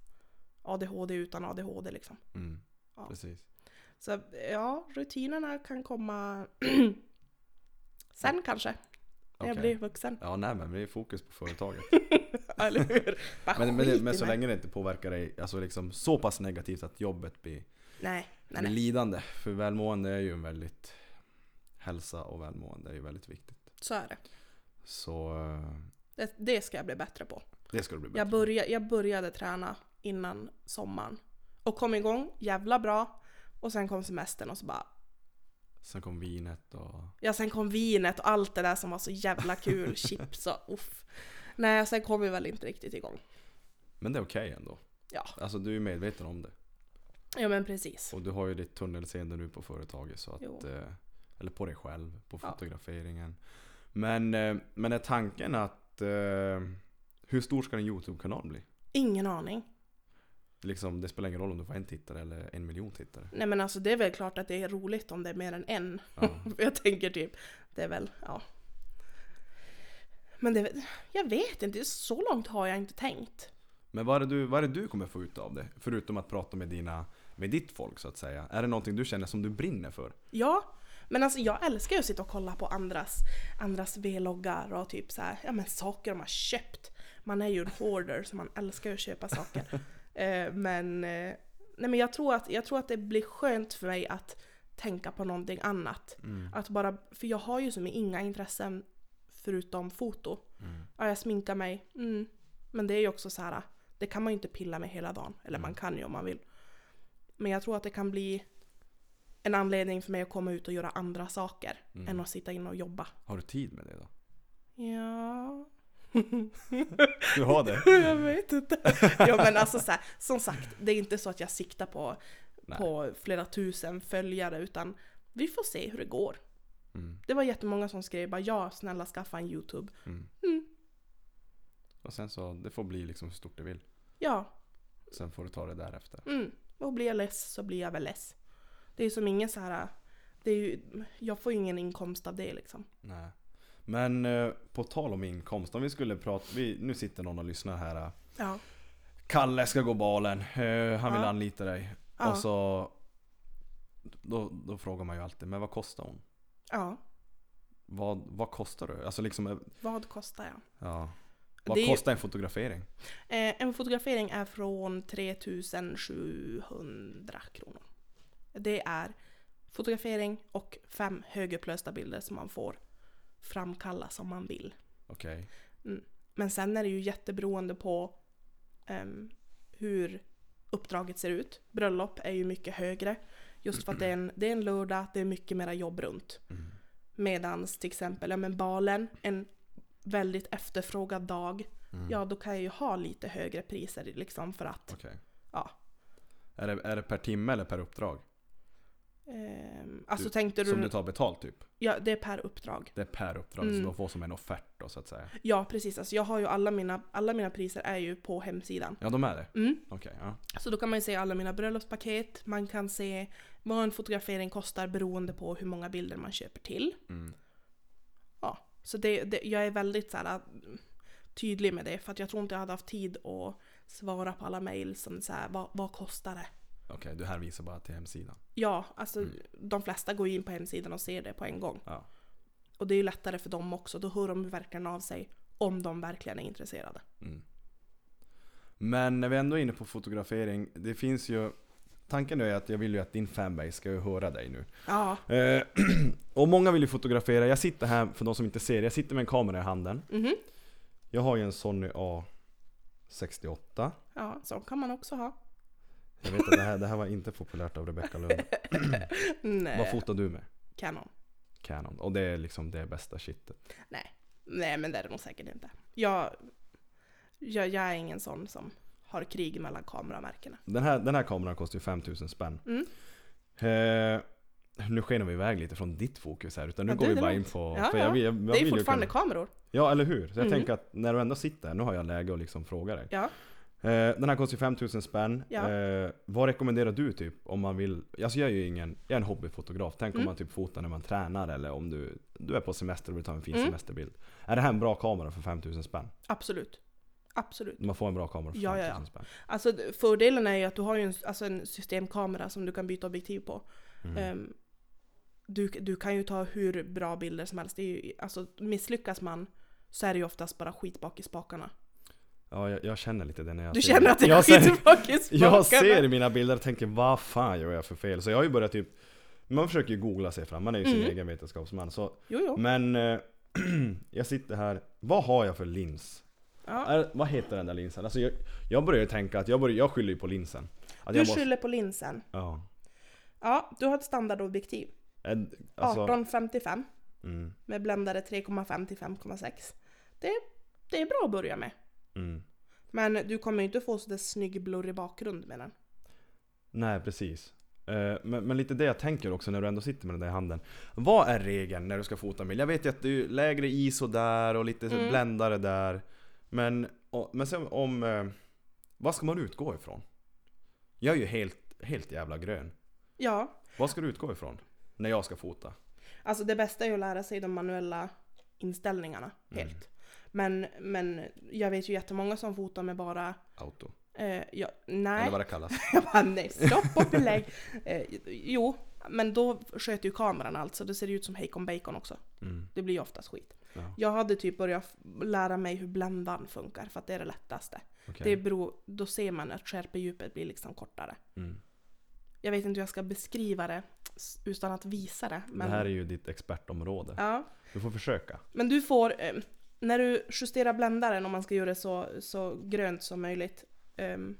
ADHD utan ADHD liksom.
mm.
Ja.
precis.
Så ja, rutinerna kan komma sen kanske. När jag
Okej.
blir vuxen.
Ja, nej men det är fokus på företaget.
Eller hur?
Men, men, men så länge det inte påverkar dig alltså liksom så pass negativt att jobbet blir,
Nej, nej,
blir
nej.
lidande. För välmående är ju en väldigt Hälsa och välmående är ju väldigt viktigt.
Så är det.
Så eh,
det. Det ska jag bli bättre på.
det ska du bli bättre
Jag, börja, jag började träna innan sommaren. Och kom igång jävla bra. Och sen kom semestern och så bara...
Sen kom vinet och
Ja, sen kom vinet och allt det där som var så jävla kul. Chips och uff. Nej, sen kom vi väl inte riktigt igång.
Men det är okej ändå.
Ja,
Alltså du är medveten om det.
ja men precis.
Och du har ju ditt tunnelseende nu på företaget så att eh, Eller på dig själv, på
Ja.
fotograferingen. Men, eh, men är tanken att eh, Hur stor ska din YouTube-kanal bli?
Ingen aning.
Liksom, det spelar ingen roll om du får en tittare eller en miljon tittare.
Nej men alltså det är väl klart att det är roligt om det är mer än en.
Ja.
Jag tänker typ, det är väl, ja. Men det, jag vet inte, så långt har jag inte tänkt.
Men vad är, det du, vad är det du kommer få ut av det? Förutom att prata med, dina, med ditt folk så att säga. Är det någonting du känner som du brinner för?
Ja, men alltså jag älskar ju att sitta och kolla på andras, andras vloggar och typ så här, ja men saker de har köpt. Man är ju en hoarder så man älskar ju att köpa saker. Eh, men, eh, nej men jag tror, att, jag tror att det blir skönt för mig att tänka på någonting annat.
Mm.
Att bara, för jag har ju som inga intressen förutom foto.
Mm.
Ja, jag sminkar mig. Mm. Men det är ju också så här, det kan man ju inte pilla med hela dagen. Eller man kan ju om man vill. Men jag tror att det kan bli en anledning för mig att komma ut och göra andra saker.
Mm.
Än att sitta inne och jobba.
Har du tid med det då?
Ja,
Du har det?
jag vet inte. ja men alltså så här, som sagt, det är inte så att jag siktar på,
Nej.
på flera tusen följare utan vi får se hur det går.
Mm.
Det var jättemånga som skrev bara ja, snälla skaffa en YouTube.
Mm.
Mm.
Och sen så, det får bli liksom hur stort det vill.
Ja,
Sen får du ta det därefter.
Mm. Och blir jag less så blir jag väl less. Det är ju som ingen så här. Det är ju, jag får ju ingen inkomst av det liksom.
Nej. Men eh, på tal om inkomst, om vi skulle prata, vi, nu sitter någon och lyssnar här.
Ja.
Kalle ska gå balen, eh, han vill
Ja.
anlita dig.
Ja.
Och så då, då frågar man ju alltid, men vad kostar hon?
Ja.
Vad, vad kostar du? Alltså liksom, eh,
Vad kostar jag?
ja. Vad
Det
kostar en fotografering?
Eh, en fotografering är från 3700 kronor. Det är fotografering och fem högupplösta bilder som man får framkalla som man vill.
Okej.
Men sen är det ju jätteberoende på ehm, hur uppdraget ser ut. Bröllop är ju mycket högre. Just för att det är en, det är en lördag, det är mycket mera jobb runt.
Mm.
Medans till exempel, ja men balen, en väldigt efterfrågad dag.
Mm.
Ja, då kan jag ju ha lite högre priser liksom för att,
Okej.
ja.
Är, det, är det per timme eller per uppdrag?
Ehm, alltså
Du-
tänkte du,
Som du tar betalt typ?
ja det är per uppdrag.
Det är per uppdrag,
Mm.
så de får som en offert då så att säga.
Ja precis, alltså jag har ju alla mina, alla mina priser är ju på hemsidan.
Ja, de är det?
Mm.
Okej, ja.
Så då kan man ju se alla mina bröllopspaket, man kan se vad en fotografering kostar beroende på hur många bilder man köper till.
Mm.
Ja, så det, det, jag är väldigt så här, mm, tydlig med det för att jag tror inte jag hade haft tid att svara på alla mejl som så här, vad, vad kostar det?
Okej, du hänvisar bara till hemsidan.
Ja, alltså
Mm.
de flesta går ju in på hemsidan och ser det på en gång.
Ja.
Och det är ju lättare för dem också, då hör de verkligen av sig om de verkligen är intresserade.
Mm. Men när vi ändå är inne på fotografering, det finns ju Tanken är att jag vill ju att din fanbase ska ju höra dig nu.
Ja,
Eh, och många vill ju fotografera. Jag sitter här, för de som inte ser, jag sitter med en kamera i handen.
mhm.
Jag har ju en Sony A68.
Ja, så kan man också ha.
Jag vet att det här, det här var inte populärt av Rebecca Lund. Vad
Nej,
fotar du med?
Canon.
Canon. Och det är liksom det bästa shitet.
Nej, Nej men det är det nog säkert inte. Jag, jag, jag är ingen sån som har krig mellan kameramärkena.
Den här, den här kameran kostar ju 5000 spänn.
Mm.
Eh, nu skenar vi iväg lite från ditt fokus här, utan nu
Ja,
går vi bara in på...
Ja,
jag, jag, jag
Det är ju fortfarande
kunna-
kameror.
Ja, eller hur? Så jag
Mm.
tänker att när du ändå sitter här, nu har jag läge att liksom fråga dig.
Ja.
Eh, den här kostar ju 5000 spänn.
Ja.
Eh, vad rekommenderar du typ om man vill? Alltså jag är ju ingen, jag är en hobbyfotograf. Tänk om
Mm.
man typ fotar när man tränar eller om du, du är på semester och vill ta en fin
Mm.
semesterbild. Är det här en bra kamera för 5000 spänn?
Absolut. Absolut.
Man får en bra kamera för
Ja, ja,
5000
ja.
spänn.
Alltså fördelen är ju att du har ju en, alltså en systemkamera som du kan byta objektiv på.
Mm.
Ehm, du, du kan ju ta hur bra bilder som helst. Det är ju, alltså, misslyckas man så är det ju oftast bara skit bak i spakarna.
Ja, jag, jag känner lite det när jag
Du
ser
känner att det är
jag ser,
skit bak i spakarna?
Jag ser mina bilder och tänker vad fan gör jag för fel? Så jag har ju börjat typ Man försöker ju googla sig fram, man är ju sin
Mm.
egen vetenskapsman. Så,
Jo, jo.
men eh, jag sitter här, vad har jag för lins?
Ja.
Är, vad heter den där linsen? Alltså jag, jag börjar ju tänka att jag, börjar, jag skyller ju på linsen. Att
Du
jag måste-
skyller på linsen.
Ja.
Ja, du har ett standardobjektiv.
Ed- Alltså,
1855
mm,
med bländare 3,5 till 5,6. Det, det är bra att börja med.
Mm.
Men du kommer ju inte få sådär snygg blurrig bakgrund med den.
Nej precis. Eh, Men, men lite det jag tänker också när du ändå sitter med den där i handen. Vad är regeln när du ska fota bild? Jag vet ju att det är lägre ISO där och lite
Mm.
bländare där. Men, och, men sen om... eh, Vad ska man utgå ifrån? Jag är ju helt, helt jävla grön.
Ja,
Vad ska du utgå ifrån? När jag ska fota?
alltså det bästa är ju att lära sig de manuella inställningarna helt.
Mm.
Men, men jag vet ju jättemånga som fotar med bara
Auto.
Eh, ja,
Eller
nej.
vad det kallas.
Jag bara nej, stopp och belägg. Eh, jo, men då sköter ju kameran allt så det ser ut som Hacon Bacon också.
Mm.
Det blir ju oftast skit.
Ja.
Jag hade typ börjat lära mig hur bländan funkar för att det är det lättaste.
okej.
Det beror, då ser man att skärpedjupet blir liksom kortare.
Mm.
Jag vet inte hur jag ska beskriva det utan att visa det. Men,
Det här är ju ditt expertområde.
ja.
Du får försöka.
men du får, eh, när du justerar bländaren om man ska göra det så, så grönt som möjligt. ehm,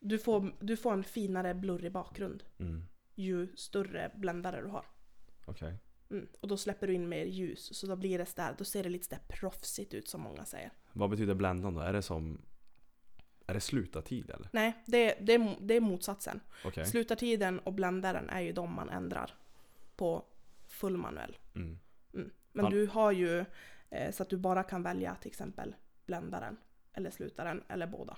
du, får, du får en finare blurrig bakgrund.
Mm.
ju större bländare du har.
Okej.
Mm. Och då släpper du in mer ljus, så då blir det sådär, då ser det lite sådär proffsigt ut som många säger.
Vad betyder bländan då? Är det som... Är det slutartid eller?
Nej, det, det, det är motsatsen.
Okej.
Slutartiden och bländaren är ju de man ändrar på full manuell.
Mm.
Mm. Men du har ju eh, så att du bara kan välja till exempel bländaren eller slutaren eller båda.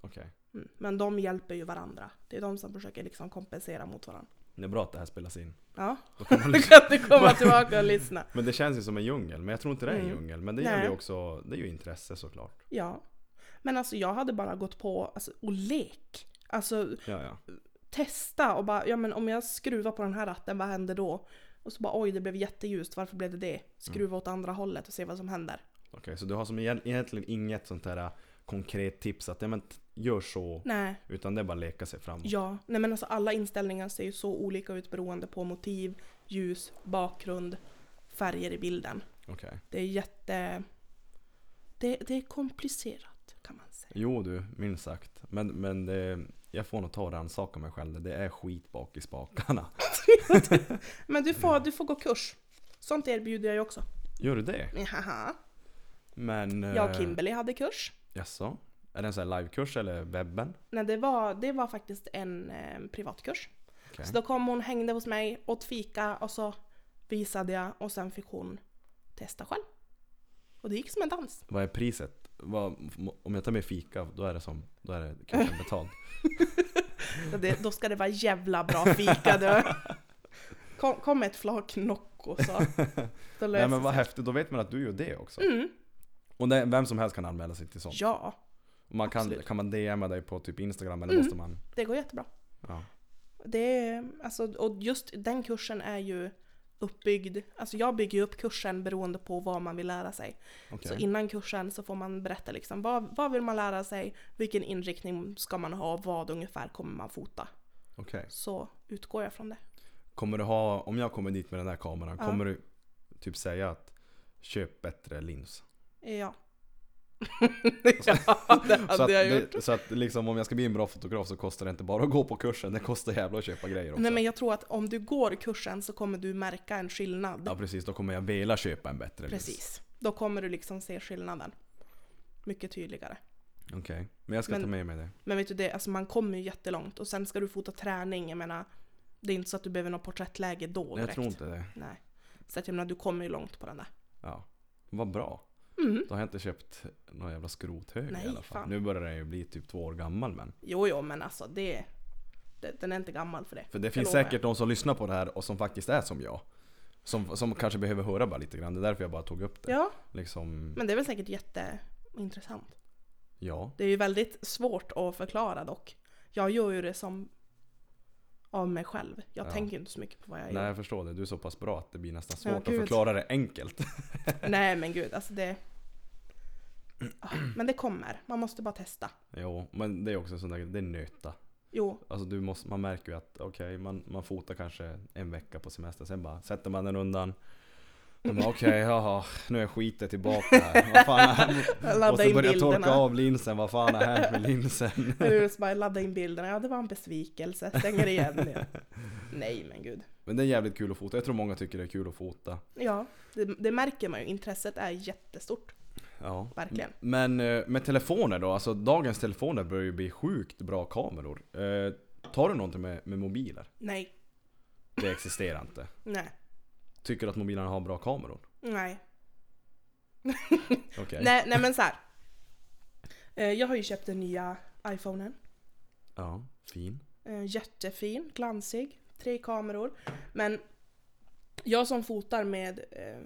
Okej.
Mm. Men de hjälper ju varandra. Det är de som försöker liksom kompensera mot varandra.
Det är bra att det här spelas in.
Ja,
Då kan man liksom...
du komma tillbaka och lyssna.
Men det känns ju som en djungel, men jag tror inte det är en
Mm.
djungel. Men det gäller ju också, det är ju intresse såklart.
Ja. Men alltså jag hade bara gått på alltså, och lek. Alltså
Ja, ja.
testa och bara, ja men om jag skruvar på den här ratten, vad händer då? Och så bara oj, det blev jätteljust, varför blev det det? Skruva åt andra hållet och se vad som händer.
Okej, så du har som egent- egentligen inget sånt här äh, konkret tips att ja, men gör så.
Nej,
Utan det är bara leka sig framåt.
ja. Nej men alltså alla inställningar ser ju så olika ut beroende på motiv, ljus, bakgrund, färger i bilden.
Okej.
Det är jätte... Det, det är komplicerat kan man säga.
Jo du, minst sagt. Men, men det, jag får nog ta och rannsaka mig själv. Det är skit bak i spakarna.
Men du får, du får gå kurs. Sånt erbjuder jag ju också.
Gör du det?
Jaha.
Men...
Jag och
eh,
Kimberly hade kurs.
Jaså? Är det en sån här livekurs eller webben?
Nej, det var, det var faktiskt en eh, privatkurs.
Okej.
Så då kom hon, hängde hos mig, åt fika och så visade jag och sen fick hon testa själv. Och det gick som en dans.
Vad är priset? Vad, om jag tar med fika, då är det som, då är det kursen betald.
Så det, då ska det vara jävla bra fika du. Kom, kom med ett flak Nocco så. Då
Nej men vad häftigt, då vet man att du gör det också.
Mm,
Och det, vem som helst kan anmäla sig till sånt.
ja,
Och man kan,
absolut.
kan man DMa dig på typ Instagram eller
Mm.
måste man?
det går jättebra.
Ja.
Det är, alltså, och just den kursen är ju uppbyggd, alltså jag bygger ju upp kursen beroende på vad man vill lära sig.
Okej.
Så innan kursen så får man berätta liksom vad, vad vill man lära sig, vilken inriktning ska man ha, vad ungefär kommer man fota.
Okej.
Så utgår jag från det.
Kommer du ha, om jag kommer dit med den här kameran,
Ja.
kommer du typ säga att köp bättre lins?
Ja. ja, det
Så
hade
att,
jag gjort.
det, så att liksom om jag ska bli en bra fotograf så kostar det inte bara att gå på kursen, det kostar jävla att köpa grejer också.
Nej men jag tror att om du går kursen så kommer du märka en skillnad.
Ja precis, då kommer jag vilja köpa en bättre lins.
Precis. Då kommer du liksom se skillnaden. Mycket tydligare.
Okej, men jag ska
Men-
ta med mig det.
Men vet du det, alltså man kommer ju jättelångt och sen ska du fota träning, jag menar det är inte så att du behöver något porträttläge då direkt.
jag tror inte det.
Nej. Så att jag menar, du kommer ju långt på den där.
Ja. Vad bra.
Mm.
Då har jag inte köpt någon jävla skrothög
Nej,
i alla fall.
fan.
Nu börjar den ju bli typ två år gammal men.
Jo, jo, men alltså det, det... Den är inte gammal för det.
För det finns
lovar
säkert de som lyssnar på det här och som faktiskt är som jag. Som, som kanske behöver höra bara lite grann. Det är därför jag bara tog upp det.
Ja,
Liksom,
men det är väl säkert jätteintressant.
ja.
Det är ju väldigt svårt att förklara dock. Jag gör ju det som av mig själv. Jag
Ja.
tänker inte så mycket på vad jag
Nej
gör.
jag förstår det. Du är så pass bra att det blir nästan
Ja,
svårt att
gud.
förklara det enkelt.
Nej men gud, alltså det... Men det kommer, man måste bara testa.
jo, men det är också sånt där, det är nöta.
Jo,
Alltså du måste, man märker ju att okej, man, man fotar kanske en vecka på semester, sen bara sätter man den undan. Man bara okej, jaha, nu är skiten tillbaka här. Vad fan har
Ladda
Måste
in
börja torka av linsen, vad fan har hänt med linsen?
Nu så bara ladda in bilderna, ja det var en besvikelse, stänger igen. Nej men gud.
Men det är jävligt kul att fota, jag tror många tycker det är kul att fota.
Ja, det, det märker man ju, intresset är jättestort.
Ja.
Verkligen.
Men eh, med telefoner då, alltså dagens telefoner börjar ju bli sjukt bra kameror. Eh, tar du någonting med, med mobiler?
Nej,
Det existerar inte.
nej,
Tycker du att mobilerna har bra kameror?
nej.
Okej.
Nej, nej men så här. Eh, Jag har ju köpt den nya iPhonen.
Ja, fin.
Eh, Jättefin, glansig, tre kameror. Men jag som fotar med, eh,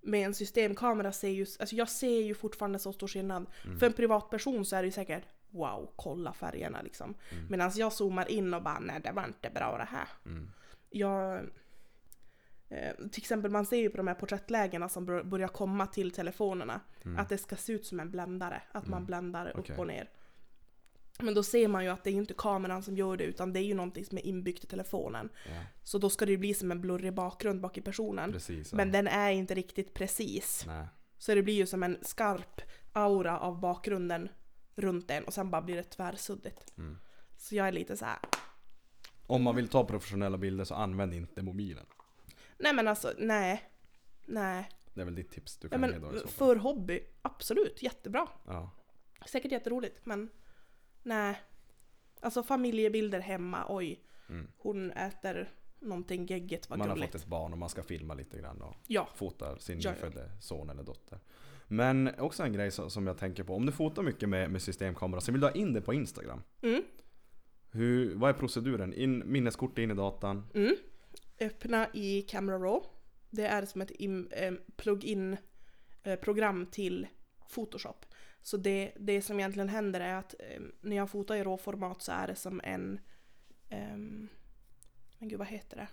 med en systemkamera ser ju, alltså jag ser ju fortfarande så stor skillnad.
Mm.
För en privatperson så är det ju säkert wow, kolla färgerna liksom.
Mm.
Medan jag zoomar in och bara nej det var inte bra det här.
Mm.
Jag, eh, till exempel man ser ju på de här porträttlägena som bör- börjar komma till telefonerna att det ska se ut som en bländare, att man bländar upp
Mm. Okej.
och ner. Men då ser man ju att det är ju inte kameran som gör det utan det är ju någonting som är inbyggt i telefonen.
Ja,
Så då ska det ju bli som en blurrig bakgrund bak i personen.
precis. Ja.
Men den är inte riktigt precis.
Nej.
Så det blir ju som en skarp aura av bakgrunden runt den och sen bara blir det tvärsuddigt.
Mm.
Så jag är lite så här.
Om man vill ta professionella bilder så använd inte mobilen.
Nej men alltså nej. Nej.
Det är väl ditt tips du
Ja,
kan
men
ge då i så fall.
för hobby, absolut, jättebra.
Ja.
Säkert jätteroligt, men nej. Alltså familjebilder hemma, oj.
Mm.
Hon äter någonting geggigt, vad
Man har
gulligt.
fått ett barn och man ska filma lite grann och
Ja,
fota sin
Ja, ja.
nyfödde son eller dotter. Men också en grej som, som jag tänker på, om du fotar mycket med, med systemkamera så vill du ha in det på Instagram.
mm,
Hur, vad är proceduren? In, minneskort in i datan?
mm. Öppna i Camera Raw. Det är som ett eh, plug-in eh, program till Photoshop. Så det, det som egentligen händer är att eh, när jag fotar i råformat så är det som en... ehm, men gud, vad heter det?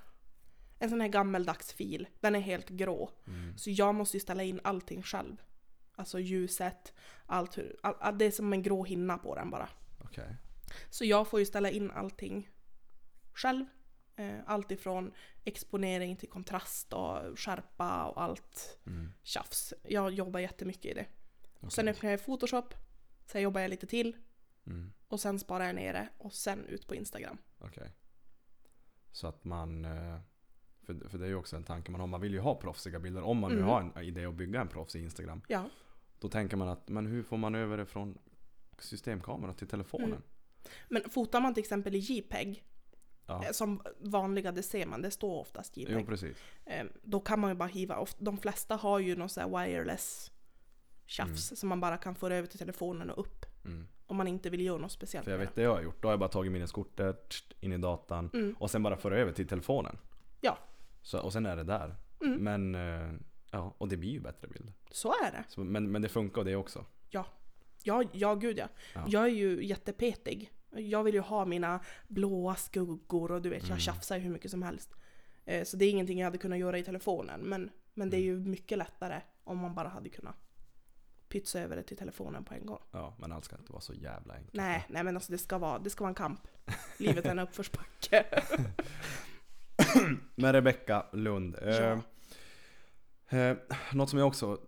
En sån här gammeldags fil. Den är helt grå.
Mm.
Så jag måste ju ställa in allting själv. Alltså ljuset, allt hur, all, det är som en grå hinna på den bara.
Okej.
Så jag får ju ställa in allting själv. Eh, allt ifrån exponering till kontrast och skärpa och allt
Mm.
tjafs. Jag jobbar jättemycket i det.
Okej.
Sen öppnar jag Photoshop, sen jobbar jag lite till
Mm.
och sen sparar jag ner det och sen ut på Instagram.
Okej. Så att man... eh, För, för det är ju också en tanke man har. Man vill ju ha proffsiga bilder. Om man nu
Mm.
har en idé att bygga en proffsig Instagram.
Ja.
Då tänker man att, men hur får man över det från systemkamera till telefonen?
Mm. Men fotar man till exempel i JPEG,
Ja.
eh, som vanliga, det ser man, det står oftast JPEG.
Jo precis.
Eh, Då kan man ju bara hiva. De flesta har ju någon sån här wireless tjafs som man bara kan föra över till telefonen och upp.
Mm.
Om man inte vill göra något speciellt
För jag vet det jag har gjort. Då har jag bara tagit minneskortet in i datan
Mm.
och sen bara föra över till telefonen.
Ja.
Så, och sen är det där.
Mm.
Men eh, ja, och det blir ju bättre bild.
Så är det.
Så, men, men det funkar det också.
Ja, ja gud ja.
Ja.
Jag är ju jättepetig. Jag vill ju ha mina blåa skuggor och du vet,
Mm.
jag tjafsar ju hur mycket som helst. Eh, Så det är ingenting jag hade kunnat göra i telefonen. Men, men det är ju
Mm.
mycket lättare om man bara hade kunnat pytsa över det till telefonen på en gång.
Ja, men allt ska inte vara så jävla enkelt.
Nej, nej men alltså det ska vara, det ska vara en kamp. Livet är en uppförsbacke.
Men Rebecka Lund. Eh,
Ja.
eh, något som jag också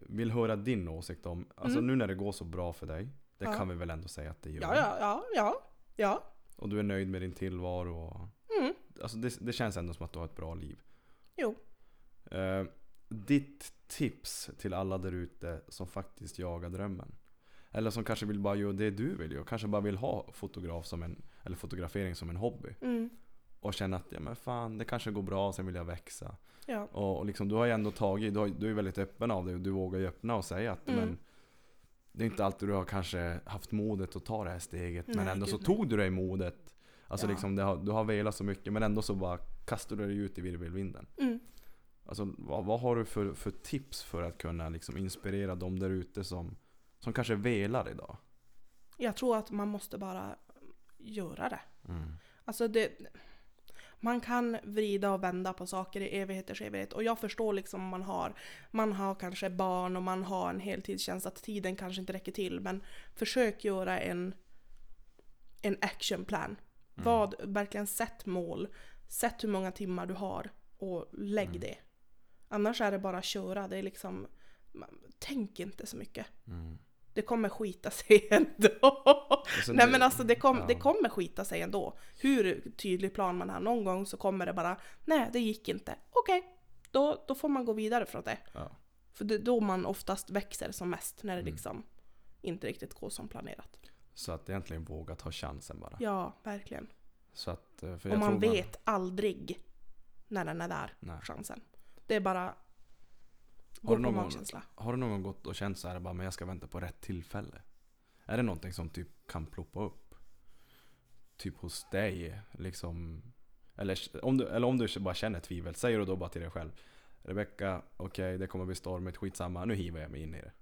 vill höra din åsikt om. Alltså
Mm.
nu när det går så bra för dig. Det
Ja.
kan vi väl ändå säga att det gör.
Ja, ja, ja, ja, ja.
Och du är nöjd med din tillvaro. Och,
Mm.
alltså det, det känns ändå som att du har ett bra liv.
Jo.
Eh, ditt tips till alla där ute som faktiskt jagar drömmen. Eller som kanske vill bara göra det du vill göra. Kanske bara vill ha fotograf som en, eller fotografering som en hobby.
Mm.
Och känna att ja, men fan, det kanske går bra, sen vill jag växa.
Ja.
Och, och liksom, du har ju ändå tagit, du, har, du är väldigt öppen av det och du vågar ju öppna och säga att
Mm.
men det är inte alltid du har kanske haft modet att ta det här steget. men
Nej,
ändå så
nej.
tog du dig modet. Alltså
Ja.
liksom, det har, du har velat så mycket men ändå så bara kastar du dig ut i virvelvinden.
Mm.
Alltså vad, vad har du för, för tips för att kunna liksom inspirera dem där ute som, som kanske velar idag?
Jag tror att man måste bara göra det.
Mm.
Alltså det... Man kan vrida och vända på saker i evigheters evighet. Och jag förstår liksom om man har, man har kanske barn och man har en heltidstjänst att tiden kanske inte räcker till. Men försök göra en, en actionplan. Vad, verkligen sätt mål. Sätt hur många timmar du har och lägg det. Annars är det bara att köra. Det är liksom, tänk inte så mycket.
Mm.
Det kommer skita sig ändå.
sen
Nej men alltså det, kom,
ja.
det kommer skita sig ändå. Hur tydlig plan man har. Någon gång så kommer det bara, nej det gick inte. Okej, då, då får man gå vidare från det.
Ja.
För det är då man oftast växer som mest. När det
Mm.
liksom inte riktigt går som planerat.
Så att egentligen våga ta chansen bara.
Ja, verkligen.
Så att, eh,
Och man vet aldrig när den är där,
Nej.
chansen. Det är bara
Har du någon. Har du någon gått och känt så här bara, men jag ska vänta på rätt tillfälle? Är det någonting som typ kan ploppa upp? Typ hos dig liksom? Eller om du, eller om du bara känner tvivel, säger du då bara till dig själv Rebecka, okej det kommer bli stormigt, skitsamma, nu hivar jag mig in i det.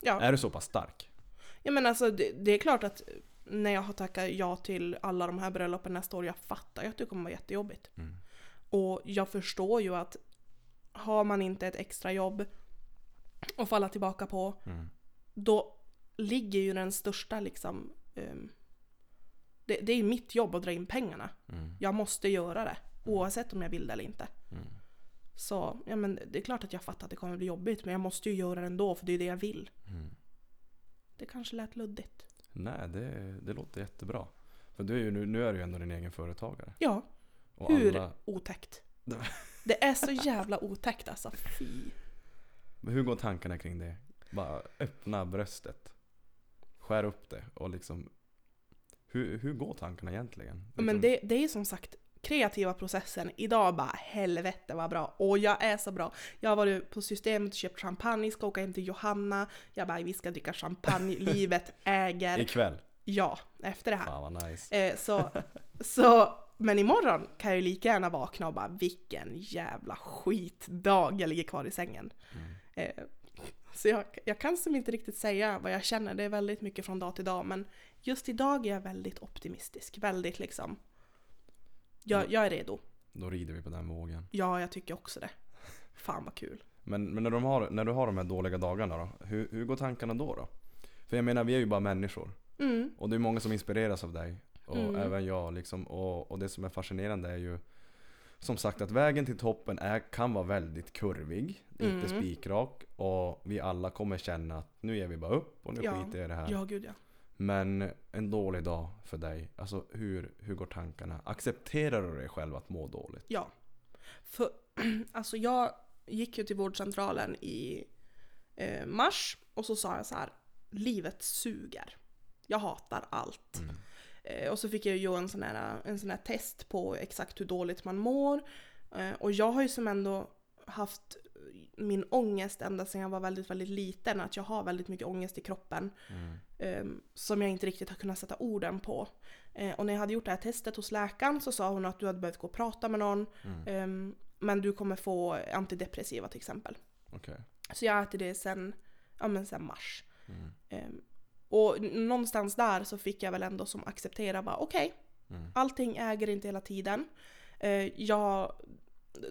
Ja.
Är du så pass stark?
Ja men alltså det, det är klart att när jag har tackat ja till alla de här bröllopen nästa år, jag fattar ju att det kommer vara jättejobbigt.
Mm.
Och jag förstår ju att har man inte ett extra jobb att falla tillbaka på,
Mm.
då ligger ju den största liksom... ehm, det, det är ju mitt jobb att dra in pengarna.
Mm.
Jag måste göra det, oavsett om jag vill det eller inte.
Mm.
Så ja, men det är klart att jag fattar att det kommer bli jobbigt, men jag måste ju göra det ändå, för det är det jag vill.
Mm.
Det kanske lät luddigt.
Nej, det, det låter jättebra. För du är ju, nu, nu är du ju ändå din egen företagare.
Ja,
Och
hur
alla,
otäckt? Det är så jävla otäckt alltså, fy.
Men hur går tankarna kring det? Bara öppna bröstet. Skär upp det och liksom Hur, hur går tankarna egentligen?
Men
Liksom-
det, det är som sagt kreativa processen. Idag bara helvete vad bra. Och jag är så bra. Jag har varit på systemet och köpt champagne, ska åka hem till Johanna. Jag bara vi ska dricka champagne, livet äger.
Ikväll?
Ja, efter det här.
Fan vad nice.
Eh, så, så, men imorgon kan jag ju lika gärna vakna och bara vilken jävla skitdag jag ligger kvar i sängen.
Mm.
Eh, så jag, jag kan som inte riktigt säga vad jag känner, det är väldigt mycket från dag till dag men just idag är jag väldigt optimistisk, väldigt liksom jag, jag är redo.
Då rider vi på den vågen.
Ja, jag tycker också det. Fan vad kul.
Men, men när, de har, när du har de här dåliga dagarna då? Hur, hur går tankarna då då? För jag menar vi är ju bara människor.
Mm,
Och det är många som inspireras av dig. Och
Mm.
även jag liksom. Och, och det som är fascinerande är ju som sagt att vägen till toppen är, kan vara väldigt kurvig. Inte
Mm.
spikrak. Och vi alla kommer känna att nu ger vi bara upp och nu
Ja.
skiter jag i det här.
ja gud ja.
Men en dålig dag för dig, alltså hur, hur går tankarna? Accepterar du dig själv att må dåligt?
Ja. För alltså jag gick ju till vårdcentralen i eh, mars och så sa jag så här. Livet suger. Jag hatar allt.
Mm.
Eh, och så fick jag ju göra en sån, här, en sån här test på exakt hur dåligt man mår. Eh, och jag har ju som ändå haft min ångest ända sedan jag var väldigt, väldigt liten. Att jag har väldigt mycket ångest i kroppen.
Mm.
eh, som jag inte riktigt har kunnat sätta orden på. Eh, och när jag hade gjort det här testet hos läkaren så sa hon att du hade behövt gå och prata med någon.
Mm.
Ehm, men du kommer få antidepressiva till exempel.
Okej.
Så jag äter det sen, ja, men sen mars.
Mm.
Ehm, och någonstans där så fick jag väl ändå som acceptera bara okej,
Mm.
allting äger inte hela tiden. Eh, jag,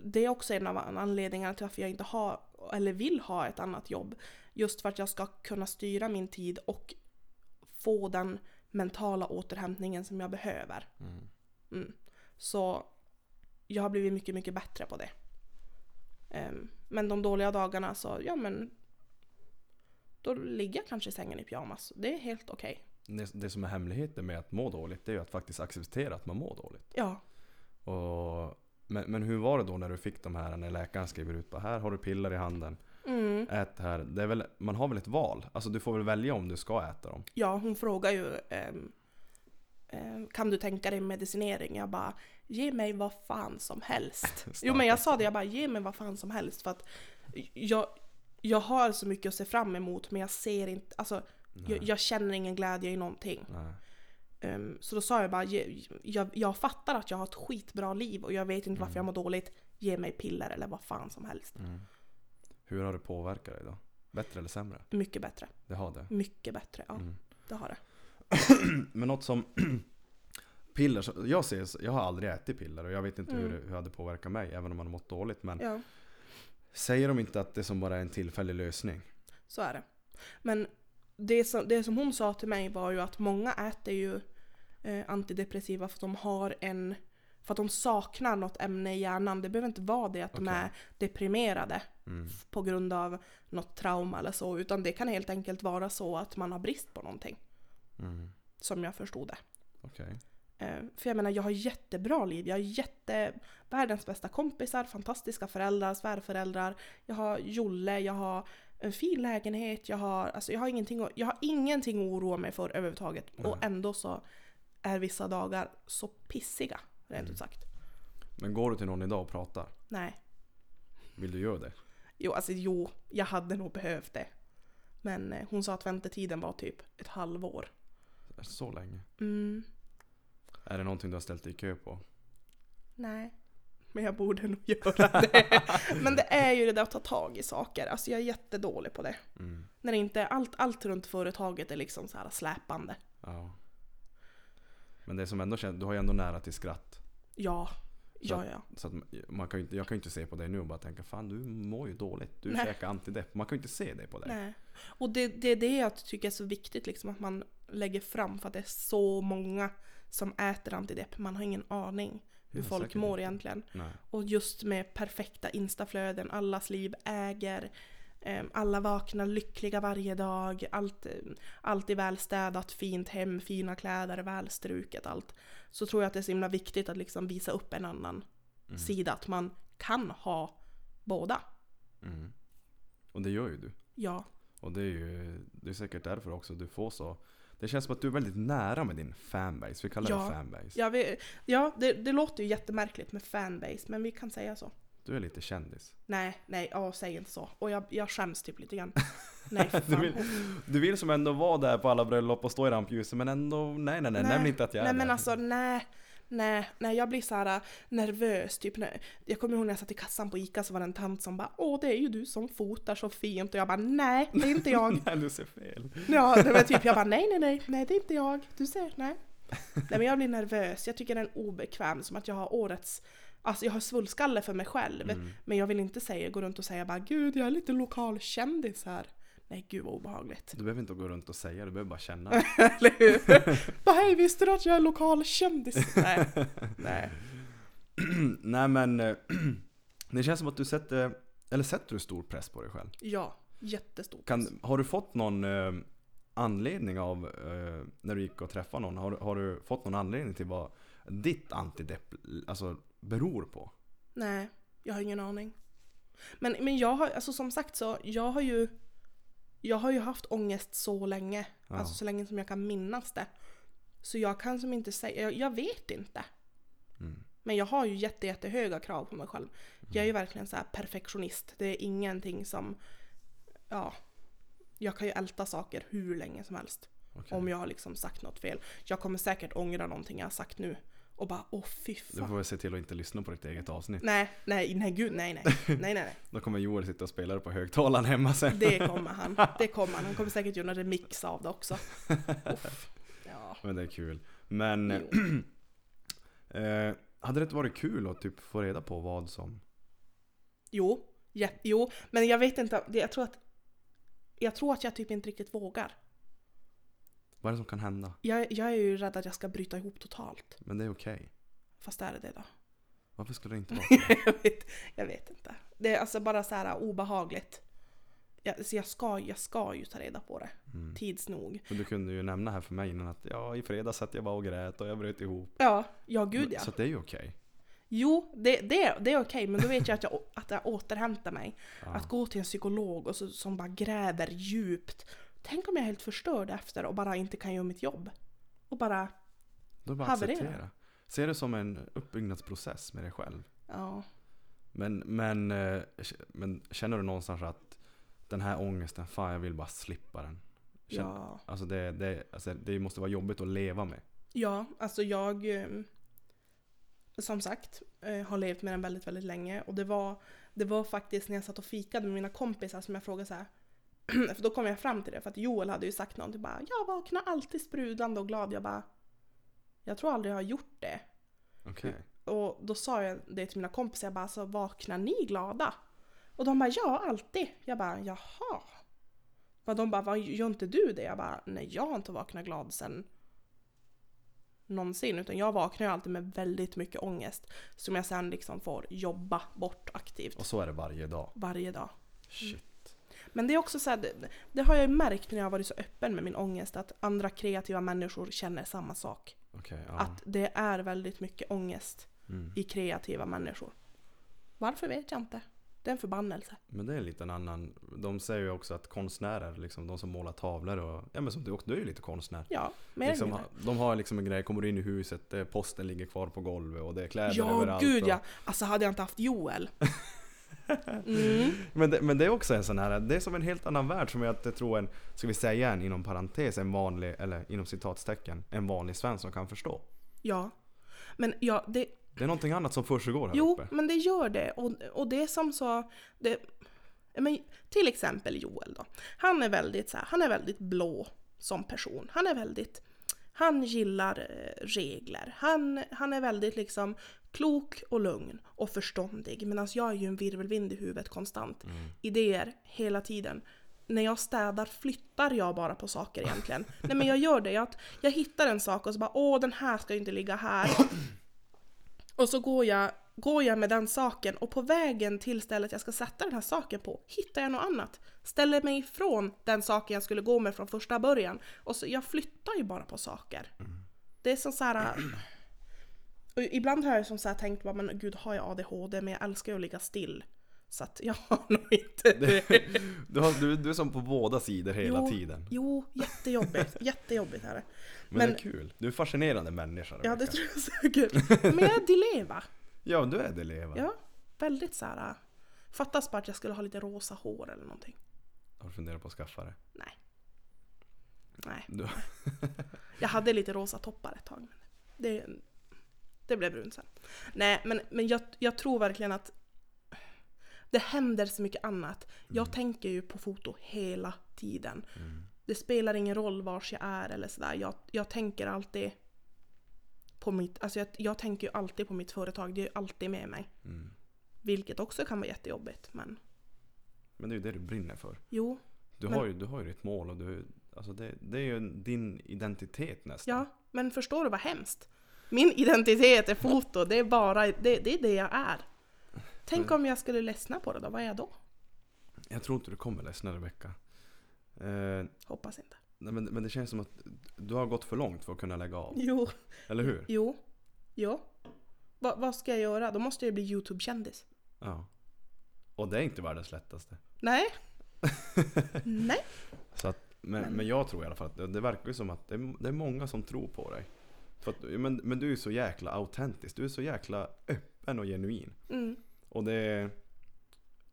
det är också en av anledningarna till varför jag inte har, eller vill ha ett annat jobb. Just för att jag ska kunna styra min tid och få den mentala återhämtningen som jag behöver.
Mm.
Mm. Så jag har blivit mycket, mycket bättre på det. Ehm, men de dåliga dagarna så, ja men då ligger jag kanske i sängen i pyjamas. Det är helt okej.
Det, det som är hemligheten med att må dåligt, det är ju att faktiskt acceptera att man mår dåligt.
Ja,
Och Men, men hur var det då när du fick de här, när läkaren skriver ut bara här har du piller i handen,
Mm.
ät här. Det är väl, man har väl ett val? Alltså du får väl välja om du ska äta dem?
Ja, hon frågar ju ehm, ehm, Kan du tänka dig medicinering? Jag bara Ge mig vad fan som helst. jo men jag sa det, jag bara ge mig vad fan som helst för att jag, jag har så mycket att se fram emot men jag ser inte, alltså jag, jag känner ingen glädje i någonting. Ehm, så då sa jag bara, ge, jag, jag fattar att jag har ett skitbra liv och jag vet inte varför jag mår dåligt. Ge mig piller eller vad fan som helst.
Mm. Hur har det påverkat dig då? Bättre eller sämre?
Mycket bättre.
Det har det.
Mycket bättre, ja.
Mm.
Det har det.
Men något som Piller, jag, ser, jag har aldrig ätit piller och jag vet inte hur,
Mm.
hur det hade påverkat mig även om man har mått dåligt. Men
Ja,
säger de inte att det som bara är en tillfällig lösning?
så är det. Men det som, det som hon sa till mig var ju att många äter ju eh, antidepressiva för att de har en för att de saknar något ämne i hjärnan. Det behöver inte vara det att de
Okej.
är deprimerade
Mm.
på grund av något trauma eller så. Utan det kan helt enkelt vara så att man har brist på någonting.
Mm.
Som jag förstod det.
Okej.
Eh, För jag menar, jag har jättebra liv. Jag har jätte, världens bästa kompisar, fantastiska föräldrar, svärföräldrar. Jag har Jolle, jag har en fin lägenhet, jag har, alltså jag har, ingenting, jag har ingenting att oroa mig för överhuvudtaget. Och
Nej.
ändå så är vissa dagar så pissiga, rent
Mm.
ut sagt.
Men går du till någon idag och pratar?
Nej.
Vill du göra det?
Jo, alltså jo, jag hade nog behövt det. Men eh, hon sa att väntetiden var typ ett halvår.
Så länge?
Mm,
Är det någonting du har ställt dig i kö på?
nej. Men jag borde nog göra det. Men det är ju det där att ta tag i saker. Alltså jag är jättedålig på det.
Mm.
När det inte, allt, allt runt företaget är liksom så här släpande.
Ja. Men det som ändå känns, du har ju ändå nära till skratt.
Ja,
Så
ja,
att-
ja.
Så att man kan jag kan ju inte se på dig nu och bara tänka fan du mår ju dåligt. Du
Nej.
käkar antidepp. Man kan ju inte se det på dig.
Nej. Och det, det är det jag tycker är så viktigt liksom att man lägger fram för att det är så många som äter antidepp. Man har ingen aning hur
Nej,
folk
säkert
mår egentligen.
Nej.
Och just med perfekta instaflöden, allas liv äger, eh, alla vaknar lyckliga varje dag, allt, eh, allt är välstädat, fint hem, fina kläder, välstruket, allt. Så tror jag att det är så himla viktigt att liksom visa upp en annan
Mm.
sida, att man kan ha båda.
Mm. Och det gör ju du.
Ja,
Och det är ju det är säkert därför också du får så. Det känns som att du är väldigt nära med din fanbase. Vi kallar
Ja.
det fanbase.
ja, vi, ja det, det låter ju jättemärkligt med fanbase, men vi kan säga så.
Du är lite kändis.
Nej, nej, åh, säg inte så. Och jag, jag skäms typ lite grann. Nej, för
Du vill, du vill som ändå vara där på alla bröllop och stå i rampljuset men ändå, nej nej nej, nämn inte att jag är
Nej
där.
men alltså nej. Nej, nej jag blir så här äh, nervös. Typ när, jag kommer ihåg när jag satt i kassan på ICA så var det en tant som bara Åh det är ju du som fotar så fint och jag bara nej det är inte jag.
nej du ser fel.
ja, det var typ jag bara nej nej nej nej det är inte jag. Du ser, nej. Nej men jag blir nervös. Jag tycker den är obekväm som att jag har årets Alltså jag har svullskalle för mig själv.
Mm.
Men jag vill inte säga, gå runt och säga bara Gud jag är lite lokal kändis här. Nej gud vad obehagligt.
Du behöver inte gå runt och säga, du behöver bara känna.
Eller hur? Bara hej visste du att jag är lokal kändis? Nej. Nej.
nej men, eh, det känns som att du sätter, eller sätter du stor press på dig själv?
Ja, jättestort.
Kan, har du fått någon eh, anledning av, eh, när du gick och träffade någon, har, har du fått någon anledning till vad ditt antidepp alltså, beror på?
Nej, jag har ingen aning. Men, men jag har, alltså som sagt så, jag har ju jag har ju haft ångest så länge.
Ja.
Alltså så länge som jag kan minnas det. Så jag kan som inte säga, jag, jag vet inte.
Mm.
Men jag har ju jätte, jättehöga krav på mig själv. Jag är ju verkligen så här perfektionist. Det är ingenting som, ja, jag kan ju älta saker hur länge som helst.
Okej.
Om jag har liksom sagt något fel. Jag kommer säkert ångra någonting jag har sagt nu. Och bara åh fy
Du
fan.
får väl se till att inte lyssna på ditt eget avsnitt.
Nej, nej, nej gud, nej, nej, nej, nej, nej.
Då kommer Joel sitta och spela det på högtalaren hemma sen.
Det kommer han. Det kommer han. Han kommer säkert göra en remix av det också. Uff. Ja.
Men det är kul. Men eh, hade det inte varit kul att typ få reda på vad som...
Jo, ja, jo, men jag vet inte. Jag tror att jag tror att jag typ inte riktigt vågar.
Vad är det som kan hända?
Jag, jag är ju rädd att jag ska bryta ihop totalt.
Men det är okej.
Fast är det det då?
Varför skulle det inte vara
jag, vet, jag vet inte. Det är alltså bara så här obehagligt. Jag, så jag, ska, jag ska ju ta reda på det.
mm.
Tids nog.
Men du kunde ju nämna här för mig innan att ja, i fredags satt jag bara och grät och jag bröt ihop.
Ja, ja gud ja.
Så det är ju okej.
Jo, det, det, det är okej, men då vet jag att jag, att jag återhämtar mig.
Ja.
Att gå till en psykolog och så, som bara gräver djupt. Tänk om jag är helt förstörd efter och bara inte kan göra mitt jobb. Och bara,
Då bara
haverera.
acceptera. Se det som en uppbyggnadsprocess med dig själv.
ja.
Men, men, eh, men känner du någonstans att den här ångesten, fan jag vill bara slippa den.
Ja,
Alltså, det, det, alltså det måste vara jobbigt att leva med.
ja alltså jag... eh, Som sagt, eh, har levt med den väldigt, väldigt länge. Och det var, det var faktiskt när jag satt och fikade med mina kompisar som jag frågade så här. För då kom jag fram till det, för att Joel hade ju sagt någonting bara Jag vaknar alltid sprudlande och glad. Jag bara Jag tror aldrig jag har gjort det.
Okej.
Och då sa jag det till mina kompisar, jag bara alltså vaknar ni glada? Och de bara ja, alltid. Jag bara jaha. Och de bara vad gör inte du det? Jag bara nej jag har inte vaknat glad sen någonsin. Utan jag vaknar ju alltid med väldigt mycket ångest. Som jag sen liksom får jobba bort aktivt
Och så är det varje dag.
varje dag.
Shit.
Men det är också så här, det, det har jag ju märkt när jag har varit så öppen med min ångest. Att andra kreativa människor känner samma sak.
Okej, ja.
Att det är väldigt mycket ångest
Mm.
i kreativa människor. Varför vet jag inte. Det är en förbannelse.
Men det är en liten annan. De säger ju också att konstnärer, liksom de som målar tavlor och, ja men som du också, du är ju lite konstnär.
Ja, mer
Liksom, de har liksom en grej, kommer du in i huset, eh, posten ligger kvar på golvet och det är kläder
Ja,
överallt.
gud
och,
ja. Alltså hade jag inte haft Joel. Mm.
Men det, men det är också en sån här, det är som en helt annan värld som jag tror en, ska vi säga en inom parentes, en vanlig, eller inom citatstecken, en vanlig svensk som kan förstå.
Ja. Men ja, det,
Det är någonting annat som försiggår här
jo,
uppe.
men det gör det. Och, och det som så, det, men, till exempel Joel då. Han är väldigt så här, han är väldigt blå som person. Han är väldigt, han gillar eh, regler. Han, han är väldigt liksom klok och lugn och förståndig. Medan jag är ju en virvelvind i huvudet konstant. Idéer hela tiden. När jag städar flyttar jag bara på saker egentligen. Nej men jag gör det. Jag, jag hittar en sak och så bara åh den här ska ju inte ligga här. Och så går jag, går jag med den saken och på vägen till stället jag ska sätta den här saken på hittar jag något annat. Ställer mig ifrån den saken jag skulle gå med från första början. Och så, jag flyttar ju bara på saker. Det är som så här... Och ibland har jag som så här tänkt bara, men gud har jag ADHD? Men jag älskar ju att ligga still. Så att jag har nog inte det.
Du, har, du, du är som på båda sidor hela
Jo,
tiden.
Jo, jättejobbigt. Jättejobbigt är det.
Men,
men-
det är kul. Du är en fascinerande människa.
Ja, det tror jag säkert. Men jag är dileva.
Ja du är det leva.
Ja, väldigt så här. äh, Fattas bara att jag skulle ha lite rosa hår eller någonting.
Har du funderat på att skaffa det?
Nej. Nej.
Du,
Jag hade lite rosa toppar ett tag. Men det, det blev brunt sen. Nej, men, men jag, jag tror verkligen att det händer så mycket annat. Jag tänker ju på foto hela tiden. Det spelar ingen roll vars jag är eller sådär. Jag, jag tänker alltid på mitt, alltså jag, jag tänker ju alltid på mitt företag. Det är ju alltid med mig.
mm.
Vilket också kan vara jättejobbigt. Men
Men det är ju det du brinner för.
jo,
Du,
Men-
har, ju, du har ju ditt mål och du, alltså det, det är ju din identitet nästan.
Ja, men förstår du vad hemskt? Min identitet är foto, det är bara det, det, är det jag är. Tänk om jag skulle ledsna på det då, vad är jag då?
Jag tror inte du kommer ledsna Rebecka. Eh,
Hoppas inte.
Nej, men, men det känns som att du har gått för långt för att kunna lägga av.
Jo,
Eller hur?
jo, jo. Va, vad ska jag göra? Då måste jag bli YouTube-kändis.
Ja. Och det är inte världens lättaste.
Nej. Nej.
Så att, men, men,
Men-
jag tror i alla fall att det, det verkar ju som att det är, det är många som tror på dig. För att, men, men du är så jäkla autentisk. Du är så jäkla öppen och genuin.
Mm.
Och det är,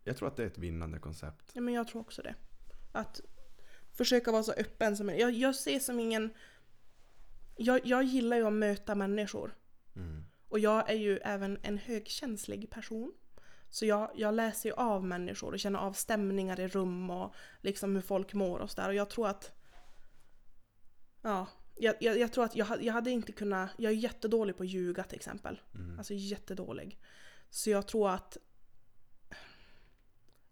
Jag tror att det är ett vinnande koncept.
Ja, men jag tror också det. Att försöka vara så öppen som möjligt. Jag, jag ser som ingen... Jag, jag gillar ju att möta människor.
Mm.
Och jag är ju även en högkänslig person. Så jag, jag läser ju av människor och känner av stämningar i rum och liksom hur folk mår och sådär. Och jag tror att... Ja, jag, jag, jag tror att jag, jag hade inte kunnat... Jag är jättedålig på att ljuga till exempel.
Mm.
Alltså jättedålig. Så jag tror att...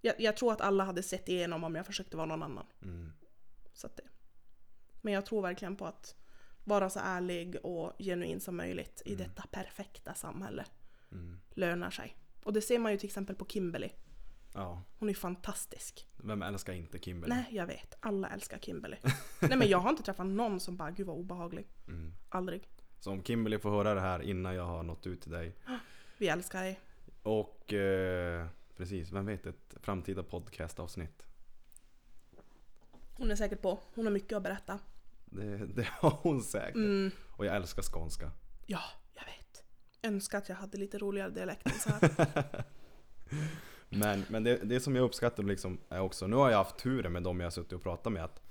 Jag, jag tror att alla hade sett igenom om jag försökte vara någon annan.
Mm.
Så det. Men jag tror verkligen på att vara så ärlig och genuin som möjligt i detta perfekta samhälle
Mm.
lönar sig. Och det ser man ju till exempel på Kimberly.
Ja,
Hon är fantastisk.
vem älskar inte Kimberly?
Nej, jag vet. Alla älskar Kimberly. Nej men jag har inte träffat någon som bara gud vad obehaglig.
Mm.
Aldrig.
Så om Kimberly får höra det här innan jag har nått ut till dig.
Vi älskar dig.
Och eh, precis, vem vet ett framtida podcastavsnitt.
Hon är säkert på. Hon har mycket att berätta.
Det, det har hon säkert.
Mm.
Och jag älskar skånska.
Ja, jag vet. Önskar att jag hade lite roligare dialekt än så här.
Men, men det, det som jag uppskattar liksom är också, nu har jag haft turen med dem jag har suttit och pratat med att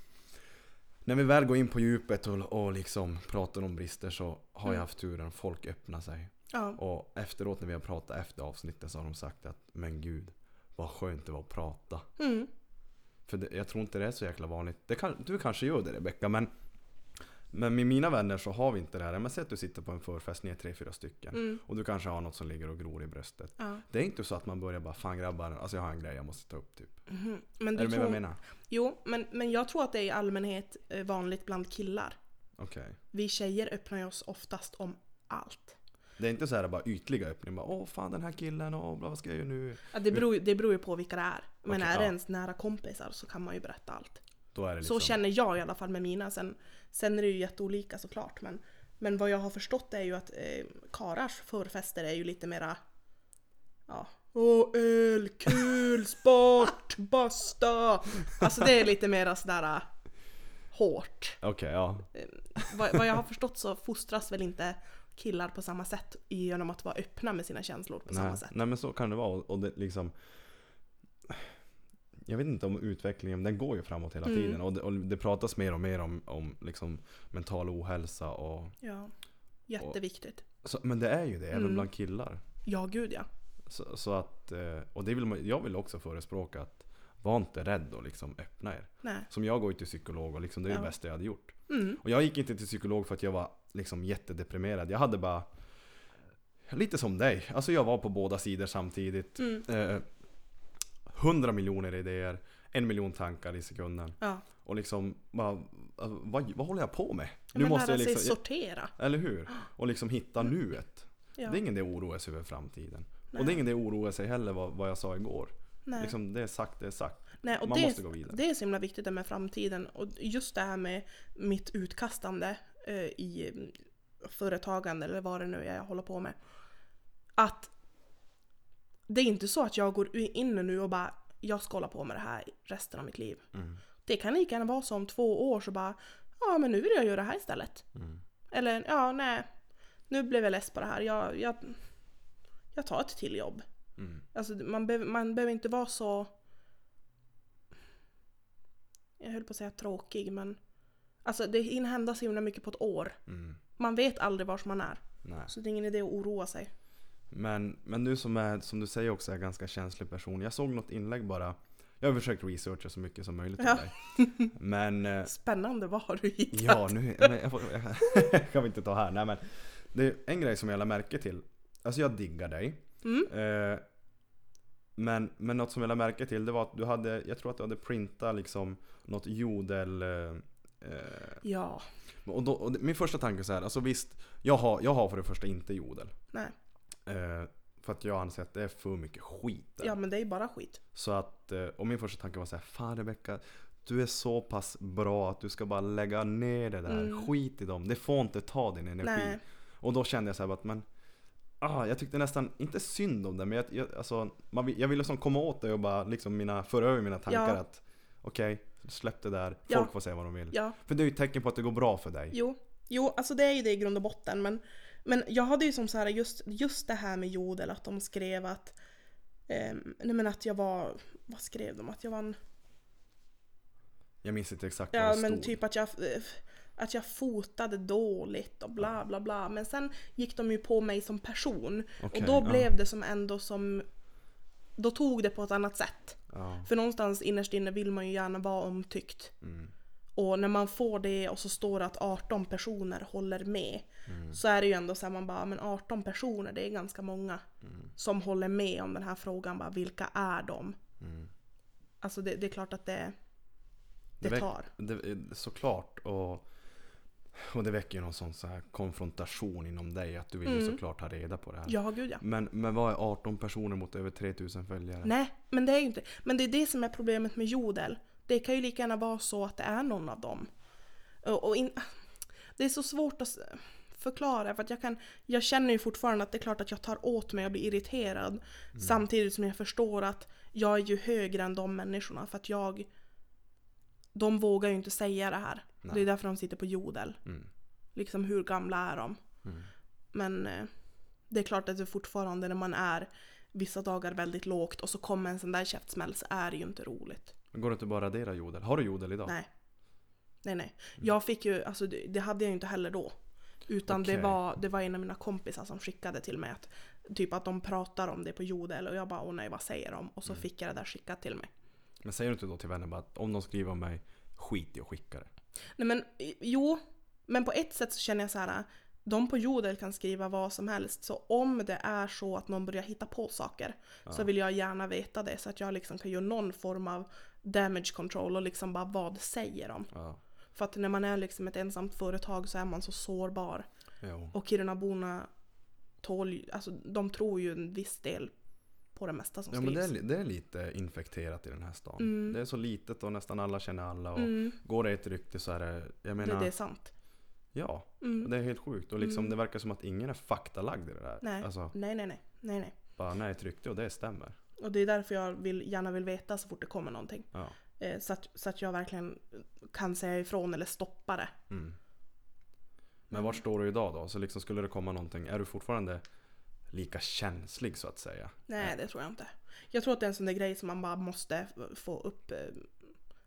när vi väl går in på djupet och, och liksom pratar om brister så har jag
Mm.
haft turen, folk öppnar sig.
Ja.
Och efteråt när vi har pratat efter avsnittet så har de sagt att men gud, vad skönt det var att prata.
Mm.
För det, jag tror inte det är så jäkla vanligt. Det kan, du kanske gör det Rebecka men men med mina vänner så har vi inte det här. Men säg att du sitter på en förfest, ni är tre, fyra stycken.
Mm.
Och du kanske har något som ligger och gror i bröstet.
Ja.
Det är inte så att man börjar bara Fan grabbar, alltså jag har en grej jag måste ta upp typ.
Mhm. Men
är
du
med vad jag
tror...
menar?
Jo, men, men jag tror att det är i allmänhet eh, vanligt bland killar.
Okej.
Vi tjejer öppnar oss oftast om allt.
Det är inte så här bara ytliga öppningar. Bara, Åh fan den här killen, åh vad ska jag göra nu?
Ja, det, beror, det beror ju på vilka det är. Men
Okej,
är det
ja.
ens nära kompisar så kan man ju berätta allt.
Liksom...
Så känner jag i alla fall med mina. Sen, sen är det ju jätteolika såklart. Men, men vad jag har förstått är ju att eh, karars förfester är ju lite mera... Ja. Åh, öl, kul, sport, basta! Alltså det är lite mera sådär äh, hårt.
Okej, ja.
Vad, vad jag har förstått så fostras väl inte killar på samma sätt genom att vara öppna med sina känslor på samma
Nej,
sätt.
nej men så kan det vara. Och- Och det liksom... Jag vet inte om utvecklingen, den går ju framåt hela
Mm.
tiden. Och det, och det pratas mer och mer om, om liksom mental ohälsa och...
Ja. Jätteviktigt.
Så, men det är ju det, även
Mm.
bland killar.
Ja, gud ja.
Så, så att, eh, och det vill man, jag vill också förespråka att var inte rädd och liksom öppna er.
Nej.
Som jag går ju till psykolog och liksom det är
Ja.
det bästa jag hade gjort.
Mm.
Och jag gick inte till psykolog för att jag var liksom jättedeprimerad. Jag hade bara Lite som dig. Alltså jag var på båda sidor samtidigt.
Mm.
Eh, 100 miljoner idéer, en miljon tankar i sekunden.
Ja.
Och liksom, bara, alltså, vad, vad håller jag på med?
Men lära sig
liksom,
sortera.
eller hur? Och liksom hitta nuet.
Ja.
Det är ingen det att oroa sig över framtiden.
Nej.
Och det är ingen det att oroa sig heller vad, vad jag sa igår.
Nej.
Liksom, det är sagt, det är sagt.
Nej, och
Man
det,
måste gå vidare.
det är så himla viktigt det med framtiden. Och just det här med mitt utkastande eh, i mm, företagande eller vad det nu är jag håller på med. Att det är inte så att jag går in nu och bara jag ska hålla på med det här resten av mitt liv.
Mm.
Det kan lika gärna vara så om två år så bara ja men nu vill jag göra det här istället.
Mm.
Eller ja nej, nu blev jag less på det här. Jag, jag, jag tar ett till jobb.
Mm.
Alltså man, behöver- man behöver inte vara så... Jag höll på att säga tråkig men... Alltså det hinner hända så himla mycket på ett år.
Mm.
Man vet aldrig var man är.
Nej.
Så det är ingen idé att oroa sig.
Men, men du som är, som du säger också är en ganska känslig person. Jag såg något inlägg bara. Jag har försökt researcha så mycket som möjligt
Ja.
dig. Men eh,
Spännande, vad har du hittat?
ja, nu jag får, jag kan vi inte ta här. Nej men. Det är en grej som jag lade märke till. Alltså jag diggar dig.
Mm.
Eh, men, men något som jag lade märke till det var att du hade, jag tror att du hade printat liksom något jodel eh, eh,
Ja,
och, då, och min första tanke är så här, alltså visst, jag har, jag har för det första inte jodel.
nej.
Eh, för att jag anser att det är för mycket skit där.
Ja men det är ju bara skit.
Så att, eh, och min första tanke var så här, fan Rebecka, du är så pass bra att du ska bara lägga ner det där.
Mm.
Skit i dem, det får inte ta din energi.
Nej.
Och då kände jag så här att men Ah, jag tyckte nästan, inte synd om det, men jag, jag, alltså, man, jag ville liksom komma åt det och bara liksom mina, föra över mina tankar
Ja.
att Okej, släpp det där,
Ja.
folk får säga vad de vill.
Ja,
För det är ju ett tecken på att det går bra för dig.
jo. Jo, alltså det är ju det i grund och botten. Men, men jag hade ju som så här just, just det här med jodel, att de skrev att ehm, nej men att jag var, vad skrev de? Att jag var en
Jag minns inte exakt vad
Ja
det
men
stod.
typ att jag, att jag fotade dåligt och bla bla bla. Men sen gick de ju på mig som person.
Okej,
och då
ja.
blev det som ändå som... Då tog det på ett annat sätt.
Ja,
För någonstans innerst inne vill man ju gärna vara omtyckt.
mm,
Och när man får det och så står det att 18 personer håller med.
mm,
Så är det ju ändå så här, man bara, men 18 personer det är ganska många.
mm,
Som håller med om den här frågan. Bara, vilka är de?
mm.
Alltså det, det är klart att det, det,
väck-
tar.
Det, är såklart och, och det väcker ju någon sån så här konfrontation inom dig att du vill ju
Mm.
såklart ha reda på det här.
Ja, gud ja.
Men, men vad är 18 personer mot över 3000 följare?
Nej, men det är ju inte. Men det är det som är problemet med jodel. Det kan ju lika gärna vara så att det är någon av dem. Och, in, det är så svårt att... förklara. För att jag, kan, jag känner ju fortfarande att det är klart att jag tar åt mig och blir irriterad.
Mm.
Samtidigt som jag förstår att jag är ju högre än de människorna. För att jag... De vågar ju inte säga det här.
Nej.
Det är därför de sitter på jodel.
Mm.
Liksom hur gamla är de?
Mm.
Men eh, det är klart att det fortfarande när man är vissa dagar väldigt lågt och så kommer en sån där käftsmäll så är det ju inte roligt.
Men Går det inte bara att radera jodel? Har du jodel idag?
Nej. Nej nej. Jag fick ju, alltså det, det hade jag ju inte heller då. Utan det,
Okej.
var, det var en av mina kompisar som skickade till mig att typ att de pratar om det på jodel och jag bara åh nej vad säger de? Och så fick jag det där skickat till mig.
Men säger du inte då till vänner bara att om de skriver om mig, skit i att skicka det?
Nej men jo, men på ett sätt så känner jag så här. De på jodel kan skriva vad som helst så om det är så att någon börjar hitta på saker så vill jag gärna veta det så att jag liksom kan göra någon form av damage control och liksom bara vad säger de?
Ja.
För att när man är liksom ett ensamt företag så är man så sårbar.
Jo.
Och Kirunaborna tål alltså de tror ju en viss del på det mesta som
Ja men det
skrivs.
är, det är lite infekterat i den här stan.
Mm.
Det är så litet och nästan alla känner alla. Och
Mm,
Går det ett rykte så är det, jag
det,
menar,
det är sant.
ja.
Mm.
Det är helt sjukt. Och liksom
Mm.
det verkar som att ingen är faktalagd i det där.
Nej.
Alltså,
nej, nej, nej, nej, nej.
bara nej, ett rykte och det stämmer.
Och det är därför jag vill, gärna vill veta så fort det kommer någonting.
Ja.
Eh, så, att, så att jag verkligen kan säga ifrån eller stoppa det.
Mm. Men vart står du idag då? Så liksom skulle det komma någonting, är du fortfarande lika känslig så att säga?
Nej, det tror jag inte. Jag tror att det är en sån där grej som man bara måste få upp, eh,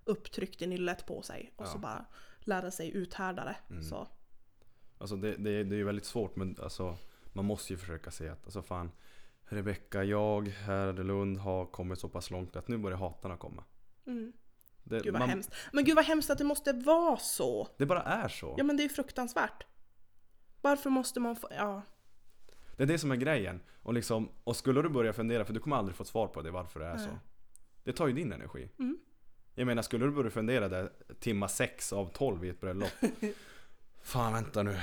upptryckt i nyllet på sig. Och så
Ja.
bara lära sig uthärda det.
Mm.
Så.
Alltså det, det, det är ju väldigt svårt men alltså man måste ju försöka se att alltså fan Rebecka, jag, Härdelund har kommit så pass långt att nu börjar hatarna komma.
Mm.
Det,
Gud vad
man-
hemskt. Men gud vad hemskt att det måste vara så.
det bara är så.
Ja men det är fruktansvärt. Varför måste man få... Ja.
Det är det som är grejen. Och, liksom, och skulle du börja fundera, för du kommer aldrig få ett svar på det varför det är
Nej.
så. Det tar ju din energi.
Mm.
Jag menar, skulle du börja fundera där timma 6 av 12 i ett bröllop. Fan vänta nu.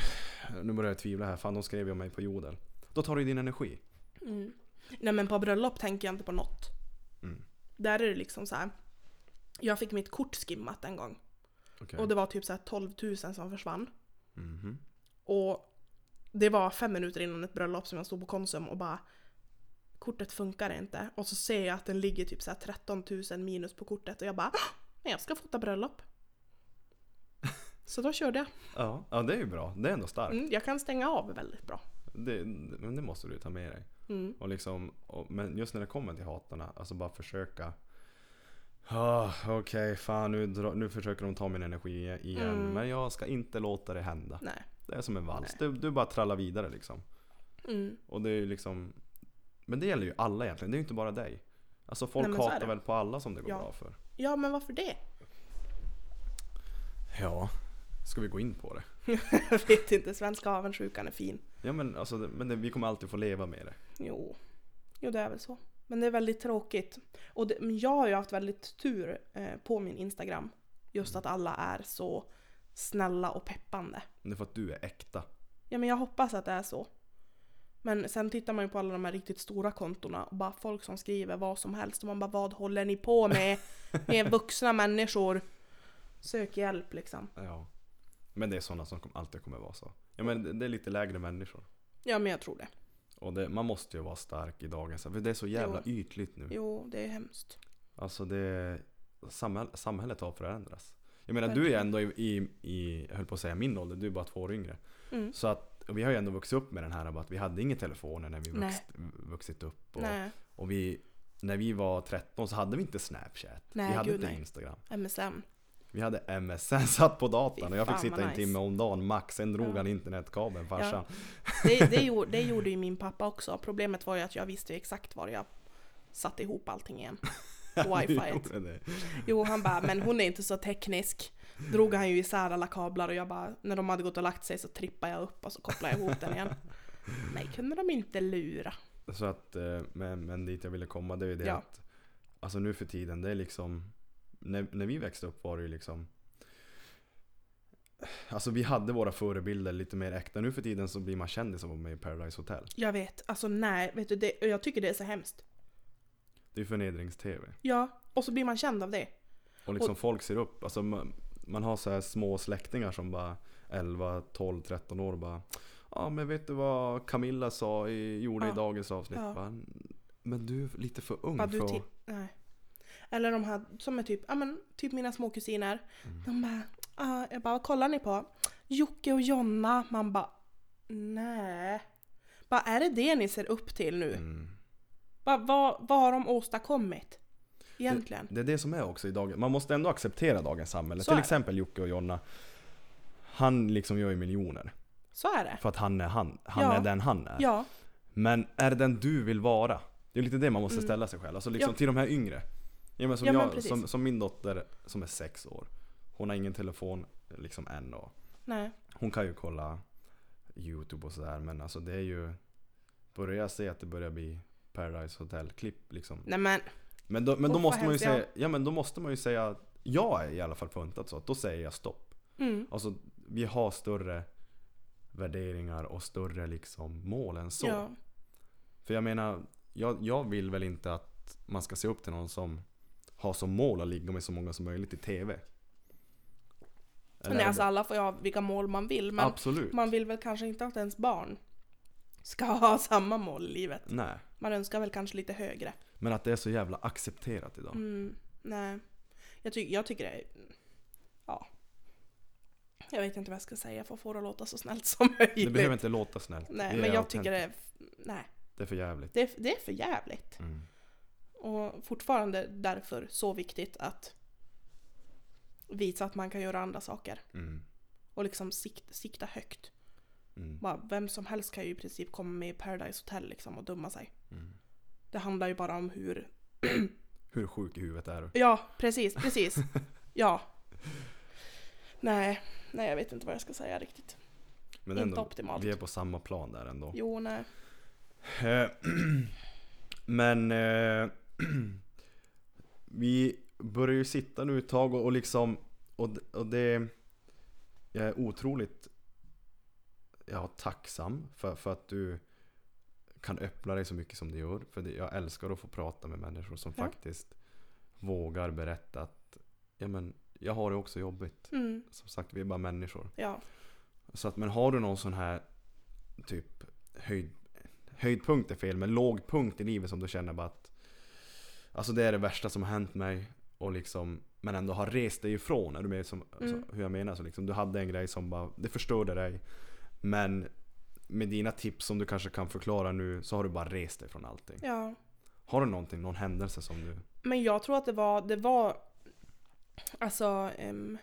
Nu börjar jag tvivla här. Fan de skrev ju om mig på jodel. Då tar ju din energi.
Mm. Nej men på bröllop tänker jag inte på något.
Mm.
Där är det liksom så här. Jag fick mitt kort skimmat en gång.
Okej.
Och det var typ så här 12 000 som försvann.
Mhm.
Och det var fem minuter innan ett bröllop som jag stod på Konsum och bara Kortet funkar inte. Och så ser jag att den ligger typ så här 13 000 minus på kortet och jag bara "Åh, Men jag ska fota bröllop. Så då körde jag.
Ja, ja, det är ju bra. Det är ändå starkt.
Mm, jag kan stänga av väldigt bra.
Det, men det måste du ta med dig.
Mm.
Och liksom, och, men just när det kommer till hatarna, alltså bara försöka Ah, Okej, fan nu, nu försöker de ta min energi igen.
Mm.
Men jag ska inte låta det hända.
Nej.
Det är som en vals. Du, du bara trallar vidare liksom.
Mm.
Och det är liksom Men det gäller ju alla egentligen, det är ju inte bara dig. Alltså folk
Nej,
hatar väl på alla som det går
Ja.
bra för.
Ja men varför det?
Ja, ska vi gå in på det?
jag vet inte, svenska avundsjukan är fin.
Ja men alltså, men det, vi kommer alltid få leva med det.
Jo. jo, det är väl så. Men det är väldigt tråkigt. Och det, jag har ju haft väldigt tur eh, på min Instagram. Just att alla är så snälla och peppande.
Det är för att du är äkta.
Ja men jag hoppas att det är så. Men sen tittar man ju på alla de här riktigt stora kontona och bara folk som skriver vad som helst och man bara vad håller ni på med? Ni är vuxna människor. Sök hjälp liksom.
Ja. Men det är sådana som alltid kommer vara så. Ja men det är lite lägre människor.
Ja men jag tror det.
Och det, man måste ju vara stark i dagens för det är så jävla
Jo.
ytligt nu.
Jo, det är hemskt.
Alltså det, samhäll, samhället har förändrats. Jag menar du är ändå i, i, i, jag höll på att säga min ålder, du är bara två år yngre.
Mm.
Så att, vi har ju ändå vuxit upp med den här att vi hade inga telefoner när vi vuxit, vuxit upp. Och, och vi, när vi var 13 så hade vi inte Snapchat.
Nej,
vi hade
gud,
inte
nej.
Instagram.
MSN.
Vi hade MSN, satt på datorn och jag fick sitta en
nice.
timme om dagen max. Sen drog
Ja.
han internetkabeln farsan.
Det, det, gjorde, det gjorde ju min pappa också. Problemet var ju att jag visste exakt var jag satte ihop allting igen. Wifi. Jo, han bara, men hon är inte så teknisk. Drog han ju isär alla kablar och jag bara, när de hade gått och lagt sig så trippade jag upp och så kopplade jag ihop den igen. Mig kunde de inte lura.
Så att, eh, men, men dit jag ville komma det är ju det
Ja.
att Alltså nu för tiden, det är liksom när, när vi växte upp var det ju liksom Alltså vi hade våra förebilder lite mer äkta. Nu för tiden så blir man kändis av att vara med i Paradise Hotel.
Jag vet, alltså nej, vet du, det, jag tycker det är så hemskt.
Det är förnedrings-tv.
Ja, och så blir man känd av det.
Och liksom folk ser upp. Alltså man, man har så här små släktingar som bara 11, 12, 13 år och bara Ja men vet du vad Camilla sa i, gjorde
Ja.
i dagens avsnitt?
Ja.
Bara, Men du är lite för ung
du
för att...
nej. Eller de här som är typ, ja men typ mina små kusiner.
Mm.
De bara, ah, jag bara, vad kollar ni på? Jocke och Jonna. Man bara, nej. Bara, är det det ni ser upp till nu?
Mm.
Bara, vad, vad har de åstadkommit? Egentligen.
Det är det som är också i dagen. Man måste ändå acceptera dagens samhälle.
Så
Till
det.
exempel Jocke och Jonna. Han liksom gör ju miljoner.
Så är det.
För att han är han. Han
Ja.
är den han är.
Ja,
Men är det den du vill vara? Det är lite det man måste
Mm.
ställa sig själv. Alltså liksom
Ja.
till de här yngre. Ja, men som,
Ja, men
jag,
precis.
som, som min dotter som är sex år. Hon har ingen telefon liksom än och
nej.
hon kan ju kolla Youtube och sådär men alltså det är ju Börjar jag se att det börjar bli Paradise Hotel-klipp liksom.
Nej men,
Men då, men då måste man ju säga, ja men då måste man ju säga Jag är i alla fall funtad så att då säger jag stopp.
mm,
Alltså vi har större värderingar och större liksom mål än så.
ja.
För jag menar, jag, jag vill väl inte att man ska se upp till någon som har som mål att ligga med så många som möjligt i TV. Eller
Nej, alltså alla får ju ha vilka mål man vill men
Absolut.
man vill väl kanske inte att ens barn ska ha samma mål i livet.
Nej.
Man önskar väl kanske lite högre.
Men att det är så jävla accepterat idag.
Mm, nej. Jag, ty- jag tycker det är... Ja. Jag vet inte vad jag ska säga för att få det att låta så snällt som möjligt.
Det behöver inte låta snällt.
Nej, men jag
autentiskt.
tycker det är... Nej.
Det är för jävligt.
Det är, det är för jävligt.
Mm.
Och fortfarande därför så viktigt att visa att man kan göra andra saker.
Mm.
Och liksom sikt, sikta högt.
Mm.
Bara, vem som helst kan ju i princip komma med i Paradise Hotel liksom och dumma sig.
Mm.
Det handlar ju bara om hur...
Hur sjuk i huvudet är du?
Ja, precis, precis. ja. Nej, nej jag vet inte vad jag ska säga riktigt.
Men
Inte
ändå,
optimalt.
vi är på samma plan där ändå.
Jo, nej.
Eh, Men eh, vi börjar ju sitta nu ett tag och, och liksom och, och det Jag är otroligt ja, tacksam för, för att du kan öppna dig så mycket som du gör. För det, jag älskar att få prata med människor som
Ja.
faktiskt vågar berätta att ja, men, jag har det också jobbigt.
Mm,
Som sagt, vi är bara människor.
ja.
Så att, men har du någon sån här typ höjd, höjdpunkt är fel, men lågpunkt i livet som du känner bara att Alltså det är det värsta som har hänt mig och liksom Men ändå har rest dig ifrån, är du med som,
Mm.
alltså, hur jag menar? Så liksom, du hade en grej som bara, det förstörde dig Men med dina tips som du kanske kan förklara nu så har du bara rest dig från allting
ja.
Har du någonting, någon händelse som du
Men jag tror att det var, det var alltså ehm,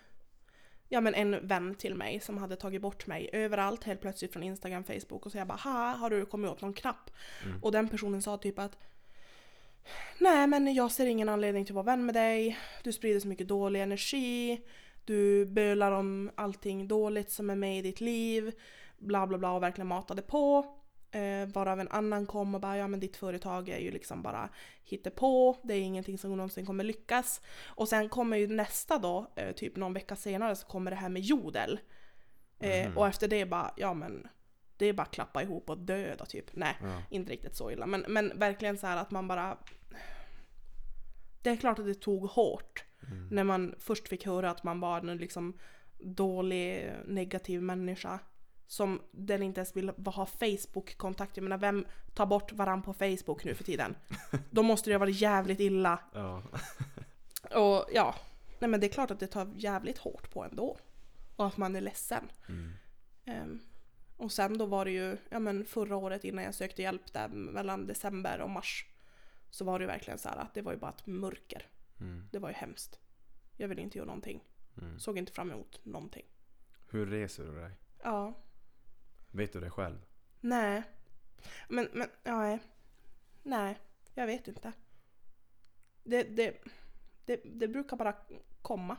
ja men en vän till mig som hade tagit bort mig överallt helt plötsligt från Instagram, Facebook och så jag bara ha har du kommit åt någon knapp?
Mm.
Och den personen sa typ att Nej men jag ser ingen anledning till att vara vän med dig. Du sprider så mycket dålig energi. Du bölar om allting dåligt som är med i ditt liv. Bla bla bla och verkligen matade på. Eh, varav en annan kom och bara ja men ditt företag är ju liksom bara på. Det är ingenting som någonsin kommer lyckas. Och sen kommer ju nästa då, eh, typ någon vecka senare så kommer det här med jodel. Eh,
Mhm.
Och efter det bara, ja men det är bara klappa ihop och döda typ. Nej,
ja.
inte riktigt så illa. Men, men verkligen så här att man bara... Det är klart att det tog hårt.
Mm.
När man först fick höra att man var en liksom dålig, negativ människa. Som den inte ens vill ha Facebook-kontakt. Jag menar vem tar bort varann på Facebook nu för tiden? Då måste det ha varit jävligt illa.
ja.
Och ja, nej men det är klart att det tar jävligt hårt på ändå. Och att man är ledsen.
Mm.
Ehm, och sen då var det ju, ja men förra året innan jag sökte hjälp där mellan december och mars. Så var det ju verkligen så här att det var ju bara ett mörker.
Mm.
Det var ju hemskt. Jag ville inte göra någonting.
Mm.
Såg inte fram emot någonting.
Hur reser du dig?
Ja,
Vet du det själv?
nej. Men, men, ja, nej. Nej, jag vet inte. Det, det, det, det brukar bara komma.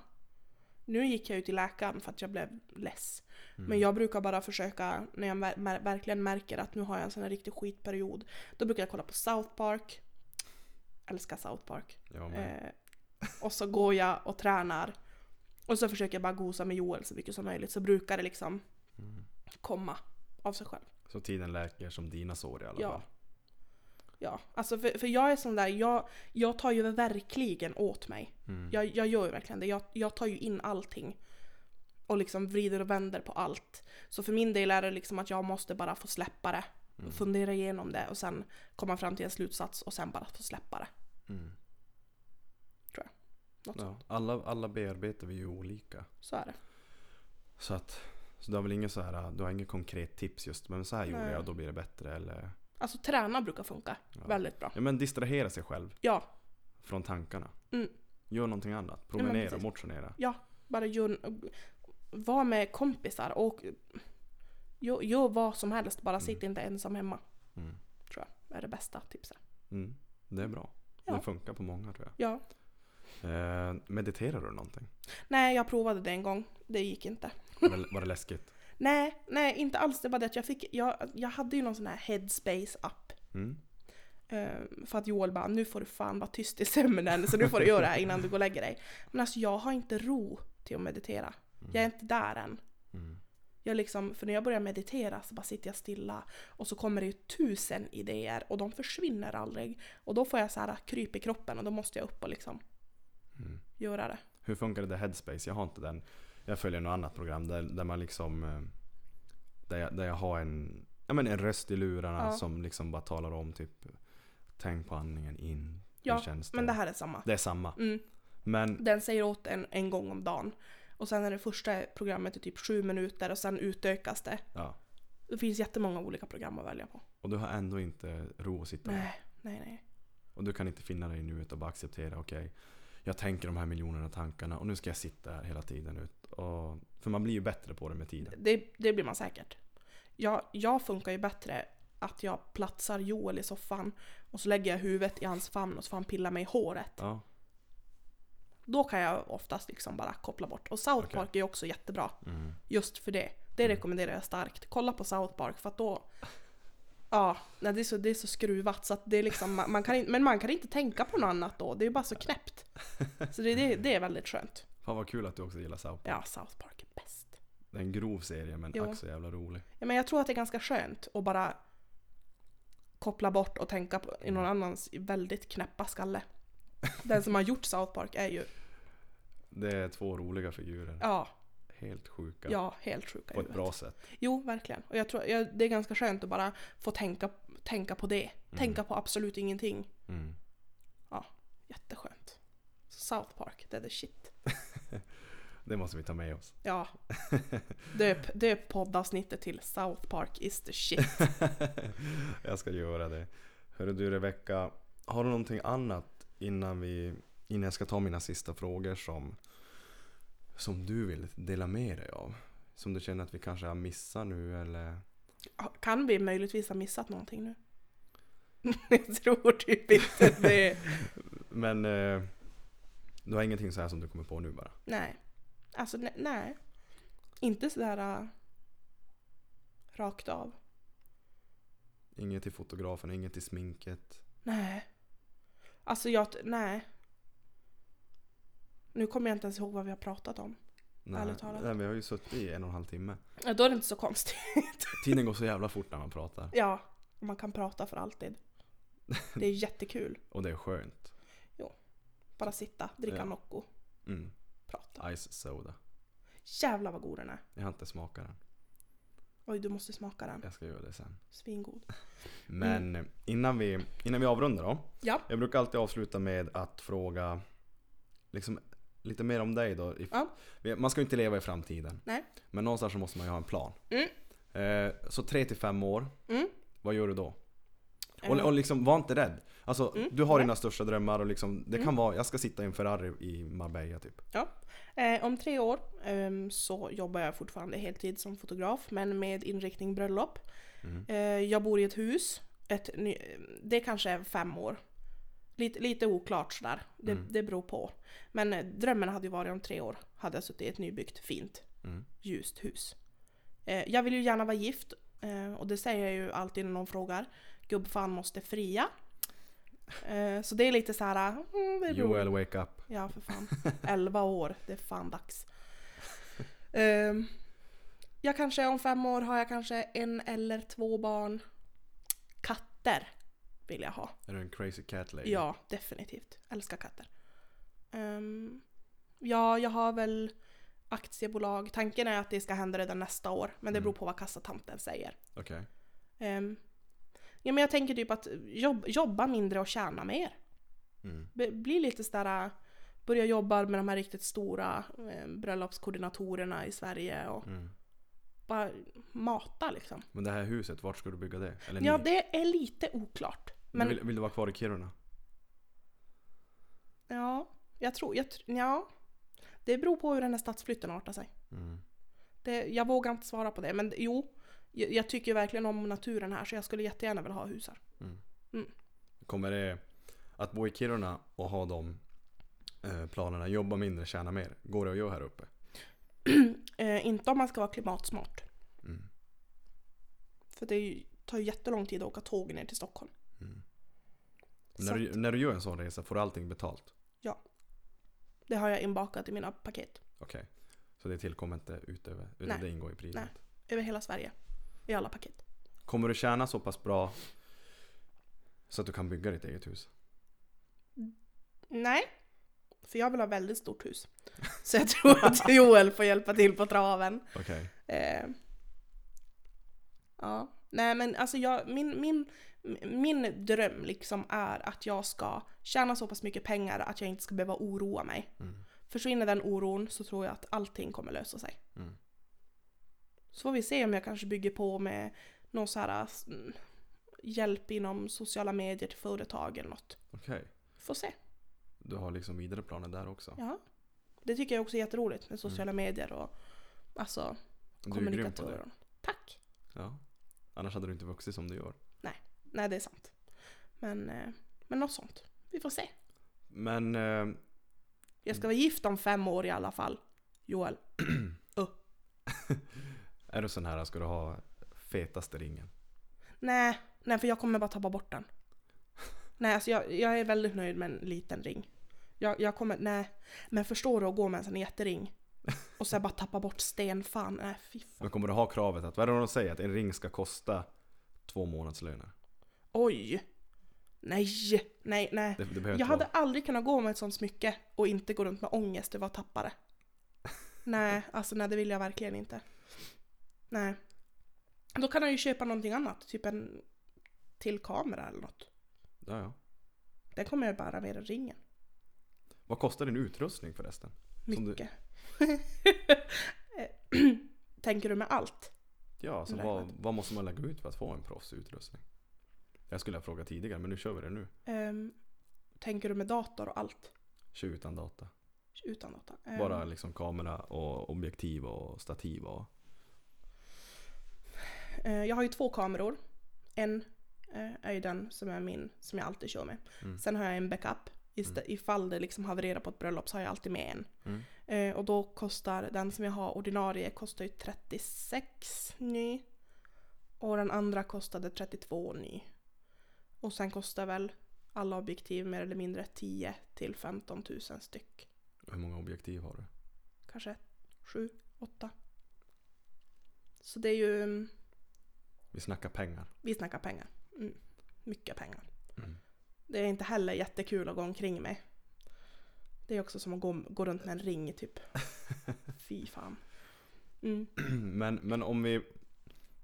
Nu gick jag ju till läkaren för att jag blev less.
Mm.
Men jag brukar bara försöka, när jag verkligen märker att nu har jag en sån här riktig skitperiod. Då brukar jag kolla på South Park. Älskar South Park. Eh, och så går jag och tränar. Och så försöker jag bara gosa med Joel så mycket som möjligt. Så brukar det liksom
Mm.
komma av sig själv.
Så tiden läker som dina sår i alla
Ja.
fall?
Ja, alltså för, för jag är sån där, jag, jag tar ju verkligen åt mig.
Mm.
Jag, jag gör ju verkligen det. Jag, jag tar ju in allting. och liksom vrider och vänder på allt. Så för min del är det liksom att jag måste bara få släppa det.
Mm.
Fundera igenom det och sen komma fram till en slutsats och sen bara få släppa det.
Mm.
Något
Ja,
sånt.
alla, alla bearbetar vi ju olika.
Så är det.
Så att, så du har väl ingen så här, du har ingen konkret tips just, men så här gjorde
Nej.
jag, då blir det bättre eller?
Alltså träna brukar funka
Ja.
väldigt bra.
Ja men distrahera sig själv
Ja,
från tankarna.
Mm.
Gör någonting annat,
men
promenera,
precis.
motionera.
ja. Bara gör, var med kompisar och gör, gör vad som helst. Bara sitt inte ensam hemma.
Mm.
Tror jag är det bästa tipset.
Mm. Det är bra.
Ja.
Det funkar på många tror jag.
Ja.
Eh, mediterar du någonting?
Nej, jag provade det en gång. Det gick inte.
Var det, var det läskigt?
Nej, nej inte alls. Det var det att jag fick, jag, jag hade ju någon sån här headspace-app.
Mm.
Eh, för att Joel bara, nu får du fan vara tyst i sömnen så nu får du göra det här innan du går och lägger dig. Men alltså jag har inte ro till att meditera. Jag är inte där än.
Mm.
Jag liksom, för när jag börjar meditera så bara sitter jag stilla och så kommer det ju tusen idéer och de försvinner aldrig. Och då får jag så här kryp i kroppen och då måste jag upp och liksom
Mm.
göra det.
Hur funkar det där Headspace? Jag har inte den. Jag följer något annat program där, där man liksom eh, där jag, där jag har en, ja, men en röst i lurarna
Ja.
som liksom bara talar om typ Tänk på andningen in.
Ja,
det?
Men det här är samma.
det är samma.
Mm.
Men
Den säger åt en en gång om dagen. Och sen är det första programmet i typ sju minuter och sen utökas det.
ja.
Det finns jättemånga olika program att välja på.
Och du har ändå inte ro att sitta där.
Nej, nej, nej.
Och du kan inte finna dig nuet och bara acceptera okej. jag tänker de här miljonerna tankarna och nu ska jag sitta här hela tiden ut. Och, för man blir ju bättre på det med tiden.
Det, det blir man säkert. Jag, jag funkar ju bättre att jag platsar Joel i soffan och så lägger jag huvudet i hans famn och så får han pilla mig i håret.
Ja.
Då kan jag oftast liksom bara koppla bort. Och South
Okej.
Park är också jättebra.
Mm.
Just för det. Det rekommenderar jag starkt. Kolla på South Park för att då... Ja, nej, det, är så, det är så skruvat så att det är liksom, man, man kan inte, men man kan inte tänka på något annat då. Det är bara så knäppt. Så det, det, det är väldigt skönt.
Fan vad kul att du också gillar South Park.
Ja, South Park är bäst.
Det är en grov serie men
Jo.
ack så jävla rolig.
Ja, men jag tror att det är ganska skönt att bara koppla bort och tänka på, i någon annans väldigt knäppa skalle. Den som har gjort South Park är ju,
Det är två roliga figurer.
ja,
Helt sjuka.
ja helt sjuka
På ett bra sätt.
Jo, verkligen. Och jag tror jag, det är ganska skönt att bara få tänka, tänka på det. Tänka på absolut ingenting.
Mm.
Jätteskönt. Så South Park, det är the shit.
Det måste vi ta med oss.
Ja. Döp, döp poddavsnittet till South Park is the shit.
jag ska göra det. Hörru du Rebecka, har du någonting annat innan vi innan jag ska ta mina sista frågor som som du vill dela med dig av? Som du känner att vi kanske har missat nu eller?
Kan vi möjligtvis ha missat någonting nu? jag tror typ inte det.
Men eh, du har ingenting så här som du kommer på nu bara?
Nej. Alltså ne- nej. Inte sådär uh, rakt av.
Inget till fotografen, inget till sminket?
Nej. Alltså jag, nej. Nu kommer jag inte ens ihåg vad vi har pratat om.
Nej,
Ärligt talat.
nej, vi har ju suttit i en och en halv timme.
Ja, Då är det inte så konstigt.
Tiden går så jävla fort när man pratar.
ja, man kan prata för alltid. Det är jättekul.
Och det är skönt.
Bara sitta, dricka
Ja.
Nocco,
Mm.
prata.
Ice soda.
Jävlar vad god den är.
Jag har inte smakat den.
Oj, du måste smaka den.
Jag ska göra det sen.
Svingod.
Men innan, vi, innan vi avrundar då.
Ja.
Jag brukar alltid avsluta med att fråga liksom, lite mer om dig då.
Ja.
Man ska ju inte leva i framtiden.
Nej.
Men någonstans så måste man ju ha en plan.
Mm.
Eh, så tre till fem år,
Mm.
vad gör du då? Och,
Eh,
och liksom, var inte rädd. Alltså,
Mm,
du har
nej.
dina största drömmar och liksom, det kan
Mm.
vara, jag ska sitta i en Ferrari i Marbella typ.
Eh, om tre år ehm, så jobbar jag fortfarande heltid som fotograf men med inriktning bröllop.
Mm.
Eh, jag bor i ett hus. Ett ny, det kanske är fem år. Lite, lite oklart sådär. Det,
Mm.
det beror på. Men eh, drömmen hade ju varit om tre år. Hade jag suttit i ett nybyggt fint
Mm.
ljust hus. Eh, jag vill ju gärna vara gift. Eh, och det säger jag ju alltid när någon frågar. Gubbfan måste fria. Eh, så det är lite så här. Mm, det
Joel, wake up.
Ja, för fan. 11 år, det är fan dags. Ehm, jag kanske om fem år har jag kanske en eller två barn. Katter vill jag ha.
Är du en crazy cat lady?
Ja, definitivt. Älskar katter. Ehm, ja, jag har väl aktiebolag. Tanken är att det ska hända redan nästa år, men det
Mm.
beror på vad kassatanten säger.
Okej.
Ehm, ja, men jag tänker typ att jobb, jobba mindre och tjäna mer.
Mm.
Bli lite sådär, börja jobba med de här riktigt stora eh, bröllopskoordinatorerna i Sverige och
Mm.
bara mata liksom.
Men det här huset, vart ska du bygga det? Eller
Ja,
ni?
det är lite oklart.
Men... Vill, vill du vara kvar i Kiruna?
ja, jag tror, jag, ja. Det beror på hur den här stadsflytten artar sig.
Mm.
Det, jag vågar inte svara på det, men jo. Jag, jag tycker verkligen om naturen här så jag skulle jättegärna vilja ha hus här.
Kommer det att bo i Kiruna och ha de eh, planerna, jobba mindre, tjäna mer? Går det att göra här uppe?
Eh, inte om man ska vara klimatsmart.
Mm.
För det tar ju jättelång tid att åka tåg ner till Stockholm.
När, du, när du gör en sån resa, får du allting betalt?
Det har jag inbakat i mina paket.
Okej. Så det tillkommer inte utöver, utan
Nej.
det ingår i priset?
Nej. Över hela Sverige. I alla paket.
Kommer du tjäna så pass bra så att du kan bygga ditt eget hus?
Nej. För jag vill ha väldigt stort hus. Så jag tror att Joel får hjälpa till på traven.
Okej.
Eh, ja. Nej men alltså jag, min, min, min dröm liksom är att jag ska tjäna så pass mycket pengar att jag inte ska behöva oroa mig.
Mm.
Försvinner den oron så tror jag att allting kommer lösa sig.
Mm.
Så får vi se om jag kanske bygger på med någon så här mm, hjälp inom sociala medier till företag eller något.
Okej.
Får se.
Du har liksom vidare planer där också?
Ja. Det tycker jag också är jätteroligt med sociala medier och alltså och- Tack!
Ja. Annars hade du inte vuxit som du gör.
Nej det är sant. Men, eh, men något sånt. Vi får se.
Men eh,
Jag ska vara gift om fem år i alla fall. Joel.
är du sån här, ska du ha fetaste ringen?
Nej, nej för jag kommer bara tappa bort den. Nej alltså jag, jag är väldigt nöjd med en liten ring. Jag, jag kommer, nej. Men förstår du att gå med en sån jättering? Och sen bara tappa bort sten, fan, nej fy fan.
Men kommer du ha kravet att, vad är det de säger? Att en ring ska kosta två månadslöner?
Oj! Nej, nej, nej.
Det, det
Jag hade
vara.
aldrig kunnat gå med ett sånt smycke och inte gå runt med ångest över att tappa det. nej, alltså nej det vill jag verkligen inte. Nej. Då kan jag ju köpa någonting annat, typ en till kamera eller något.
Ja, ja.
Den kommer jag bara med ringen.
Vad kostar din utrustning förresten? Som du-
Mycket. Tänker du med allt?
Ja, alltså vad, vad måste man lägga ut för att få en proffsutrustning? Jag skulle ha frågat tidigare, men nu kör vi det nu.
Ehm, tänker du med dator och allt?
Kör utan data.
Utan data? Ehm,
Bara liksom kamera och objektiv och stativ och...
Eh, Jag har ju två kameror. En eh, är ju den som är min, som jag alltid kör med.
Mm.
Sen har jag en backup. Istä- Ifall det liksom havererar på ett bröllop så har jag alltid med en.
Mm.
Eh, och då kostar den som jag har ordinarie kostar ju 36 ny. Och den andra kostade 32 ny. Och sen kostar väl alla objektiv mer eller mindre 10 till 15 000 styck.
Hur många objektiv har du?
Kanske 7, 8. Så det är ju, mm,
Vi snackar pengar.
vi snackar pengar. Mm. Mycket pengar.
Mm.
Det är inte heller jättekul att gå omkring med. Det är också som att gå, gå runt med en ring typ. Fy fan. Mm.
men, men om vi...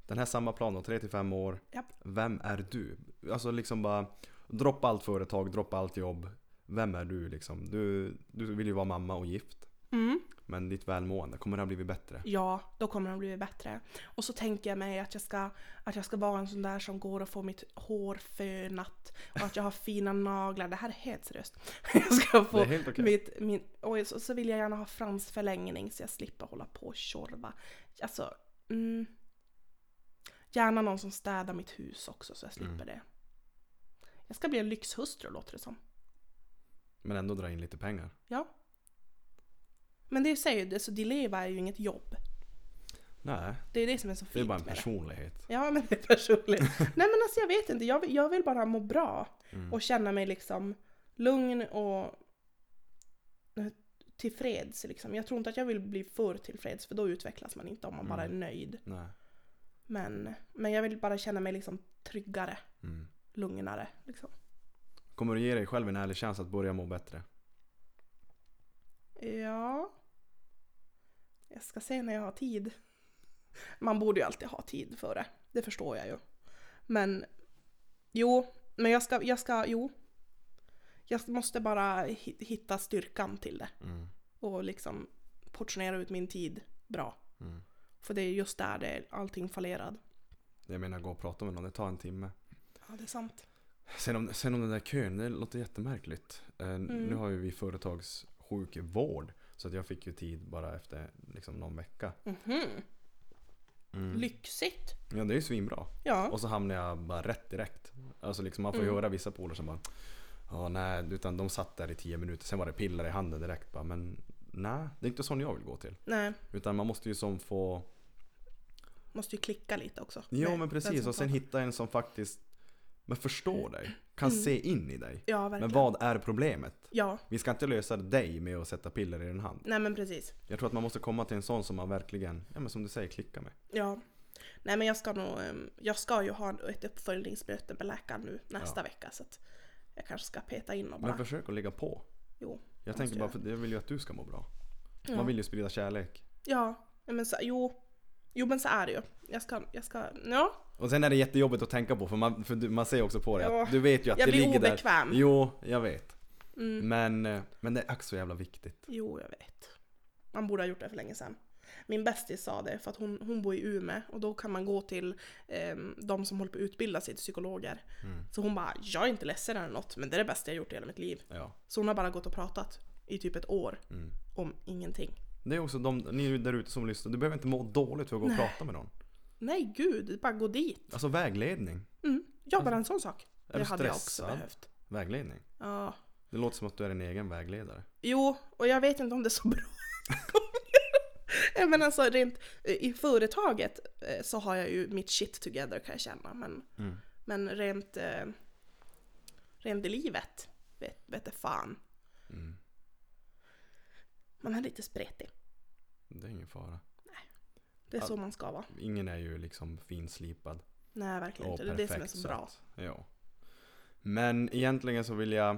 Den här samma plan då, 3-5 år.
Japp.
Vem är du? Alltså liksom bara... Droppa allt företag, droppa allt jobb. Vem är du liksom? Du, du vill ju vara mamma och gift.
Mm.
Men ditt välmående, kommer det ha blivit bättre?
Ja, då kommer de bli bättre. Och så tänker jag mig att jag, ska, att jag ska vara en sån där som går och får mitt hår fönat. Och att jag har fina naglar. Det här är helt seriöst. Jag ska
Det
få
okej.
mitt, min, och så, så vill jag gärna ha fransförlängning så jag slipper hålla på och tjorva. Alltså, mm, gärna någon som städar mitt hus också så jag slipper
Mm.
det. Jag ska bli en lyxhustru låter det som.
Men ändå dra in lite pengar.
Ja. Men det säger ju, så Dileva är ju inget jobb.
Nej,
Det är det som är så fint
det är bara en personlighet.
Ja men det är personligt. Nej men alltså jag vet inte, jag vill, jag vill bara må bra.
Mm.
Och känna mig liksom lugn och eh, tillfreds liksom. Jag tror inte att jag vill bli för tillfreds för då utvecklas man inte om man bara är
Mm.
nöjd.
Nej.
Men, men jag vill bara känna mig liksom tryggare,
Mm.
lugnare liksom.
Kommer du ge dig själv en ärlig chans att börja må bättre?
Ja. Jag ska se när jag har tid. Man borde ju alltid ha tid för det. Det förstår jag ju. Men jo, men jag ska, jag ska, jo. Jag måste bara hi- hitta styrkan till det.
Mm.
Och liksom portionera ut min tid bra.
Mm.
För det är just där det är allting fallerad.
Jag menar gå och prata med någon, det tar en timme.
Ja, det är sant.
Sen om, sen om den där kön, det låter jättemärkligt. Eh, Nu har ju vi företagssjukvård. Så att jag fick ju tid bara efter liksom någon vecka.
Mhm.
Mm.
Lyxigt.
Ja det är ju svinbra.
Ja.
Och så hamnar jag bara rätt direkt. Alltså liksom man får
Mm.
ju höra vissa polare som bara Ja nej, utan de satt där i tio minuter, sen var det piller i handen direkt bara. Men nej, det är inte sån jag vill gå till.
Nej,
Utan man måste ju som få
måste ju klicka lite också.
Jo men precis, och sen hitta en som faktiskt men förstår dig. Kan se in i dig.
Ja, verkligen.
Men vad är problemet?
Ja,
Vi ska inte lösa dig med att sätta piller i din hand.
nej men precis.
Jag tror att man måste komma till en sån som man verkligen, ja men som du säger, klickar med.
Ja. Nej men jag ska nog, ehm, jag ska ju ha ett uppföljningsmöte med läkaren nu nästa
Ja.
vecka så att jag kanske ska peta in och bara,
Men försök att ligga på.
jo.
Jag tänker bara för jag vill ju att du ska må bra.
Ja.
Man vill ju sprida kärlek.
Ja, men så, jo. Jo men så är det ju. Jag ska, jag ska, ja.
Och sen är det jättejobbigt att tänka på för man, för du, man ser också på det
Ja.
att du vet ju att
Jag
det
blir
ligger
obekväm.
där. Jo, jag vet.
Mm.
Men, eh, men det är också så jävla viktigt.
Jo, jag vet. Man borde ha gjort det för länge sedan. Min bästis sa det för att hon, hon bor i Umeå och då kan man gå till ehm, de som håller på att utbilda sig till psykologer.
Mm.
Så hon bara, jag är inte ledsen eller något men det är det bästa jag gjort i hela mitt liv.
Ja.
Så hon har bara gått och pratat i typ ett år
Mm.
om ingenting.
Det är också de, ni där ute som lyssnar, du behöver inte må dåligt för att gå och
Nej.
prata med någon.
Nej gud, bara gå dit.
Alltså vägledning.
Mm. Ja, bara en sån sak.
Är
Det
du
hade jag också
stressad?
behövt.
Vägledning.
Ja.
Det låter som att du är en egen vägledare.
Jo, och jag vet inte om det är så bra. Men alltså rent eh, i företaget eh, så har jag ju mitt shit together kan jag känna. Men,
Mm.
men rent, eh, rent i livet vet, vet det fan.
Mm.
Man är lite spretig.
Det är ingen fara.
Det är
Ja.
så man ska vara.
Ingen är ju liksom finslipad.
Nej, verkligen inte. Det är det som är så bra.
att- ja. Men egentligen så vill jag,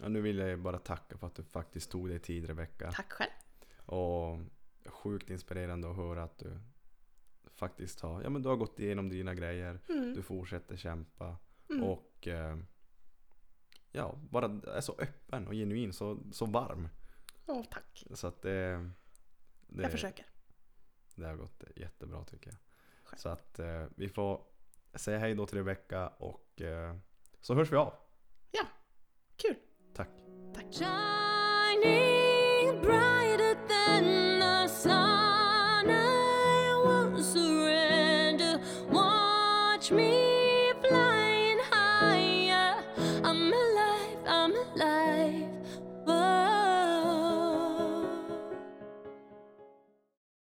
ja, nu vill jag bara tacka för att du faktiskt tog dig tid Rebecka.
Tack själv.
Och sjukt inspirerande att höra att du faktiskt har, ja men du har gått igenom dina grejer.
Mm.
Du fortsätter kämpa.
Mm.
Och eh, ja, bara är så öppen och genuin, så, så varm.
Åh tack.
Så att det, det
Jag försöker.
Det har gått jättebra tycker jag.
Själv.
Så att eh, vi får säga hej då till Rebecka och eh, så hörs vi av.
Ja, kul.
Tack.
Tack.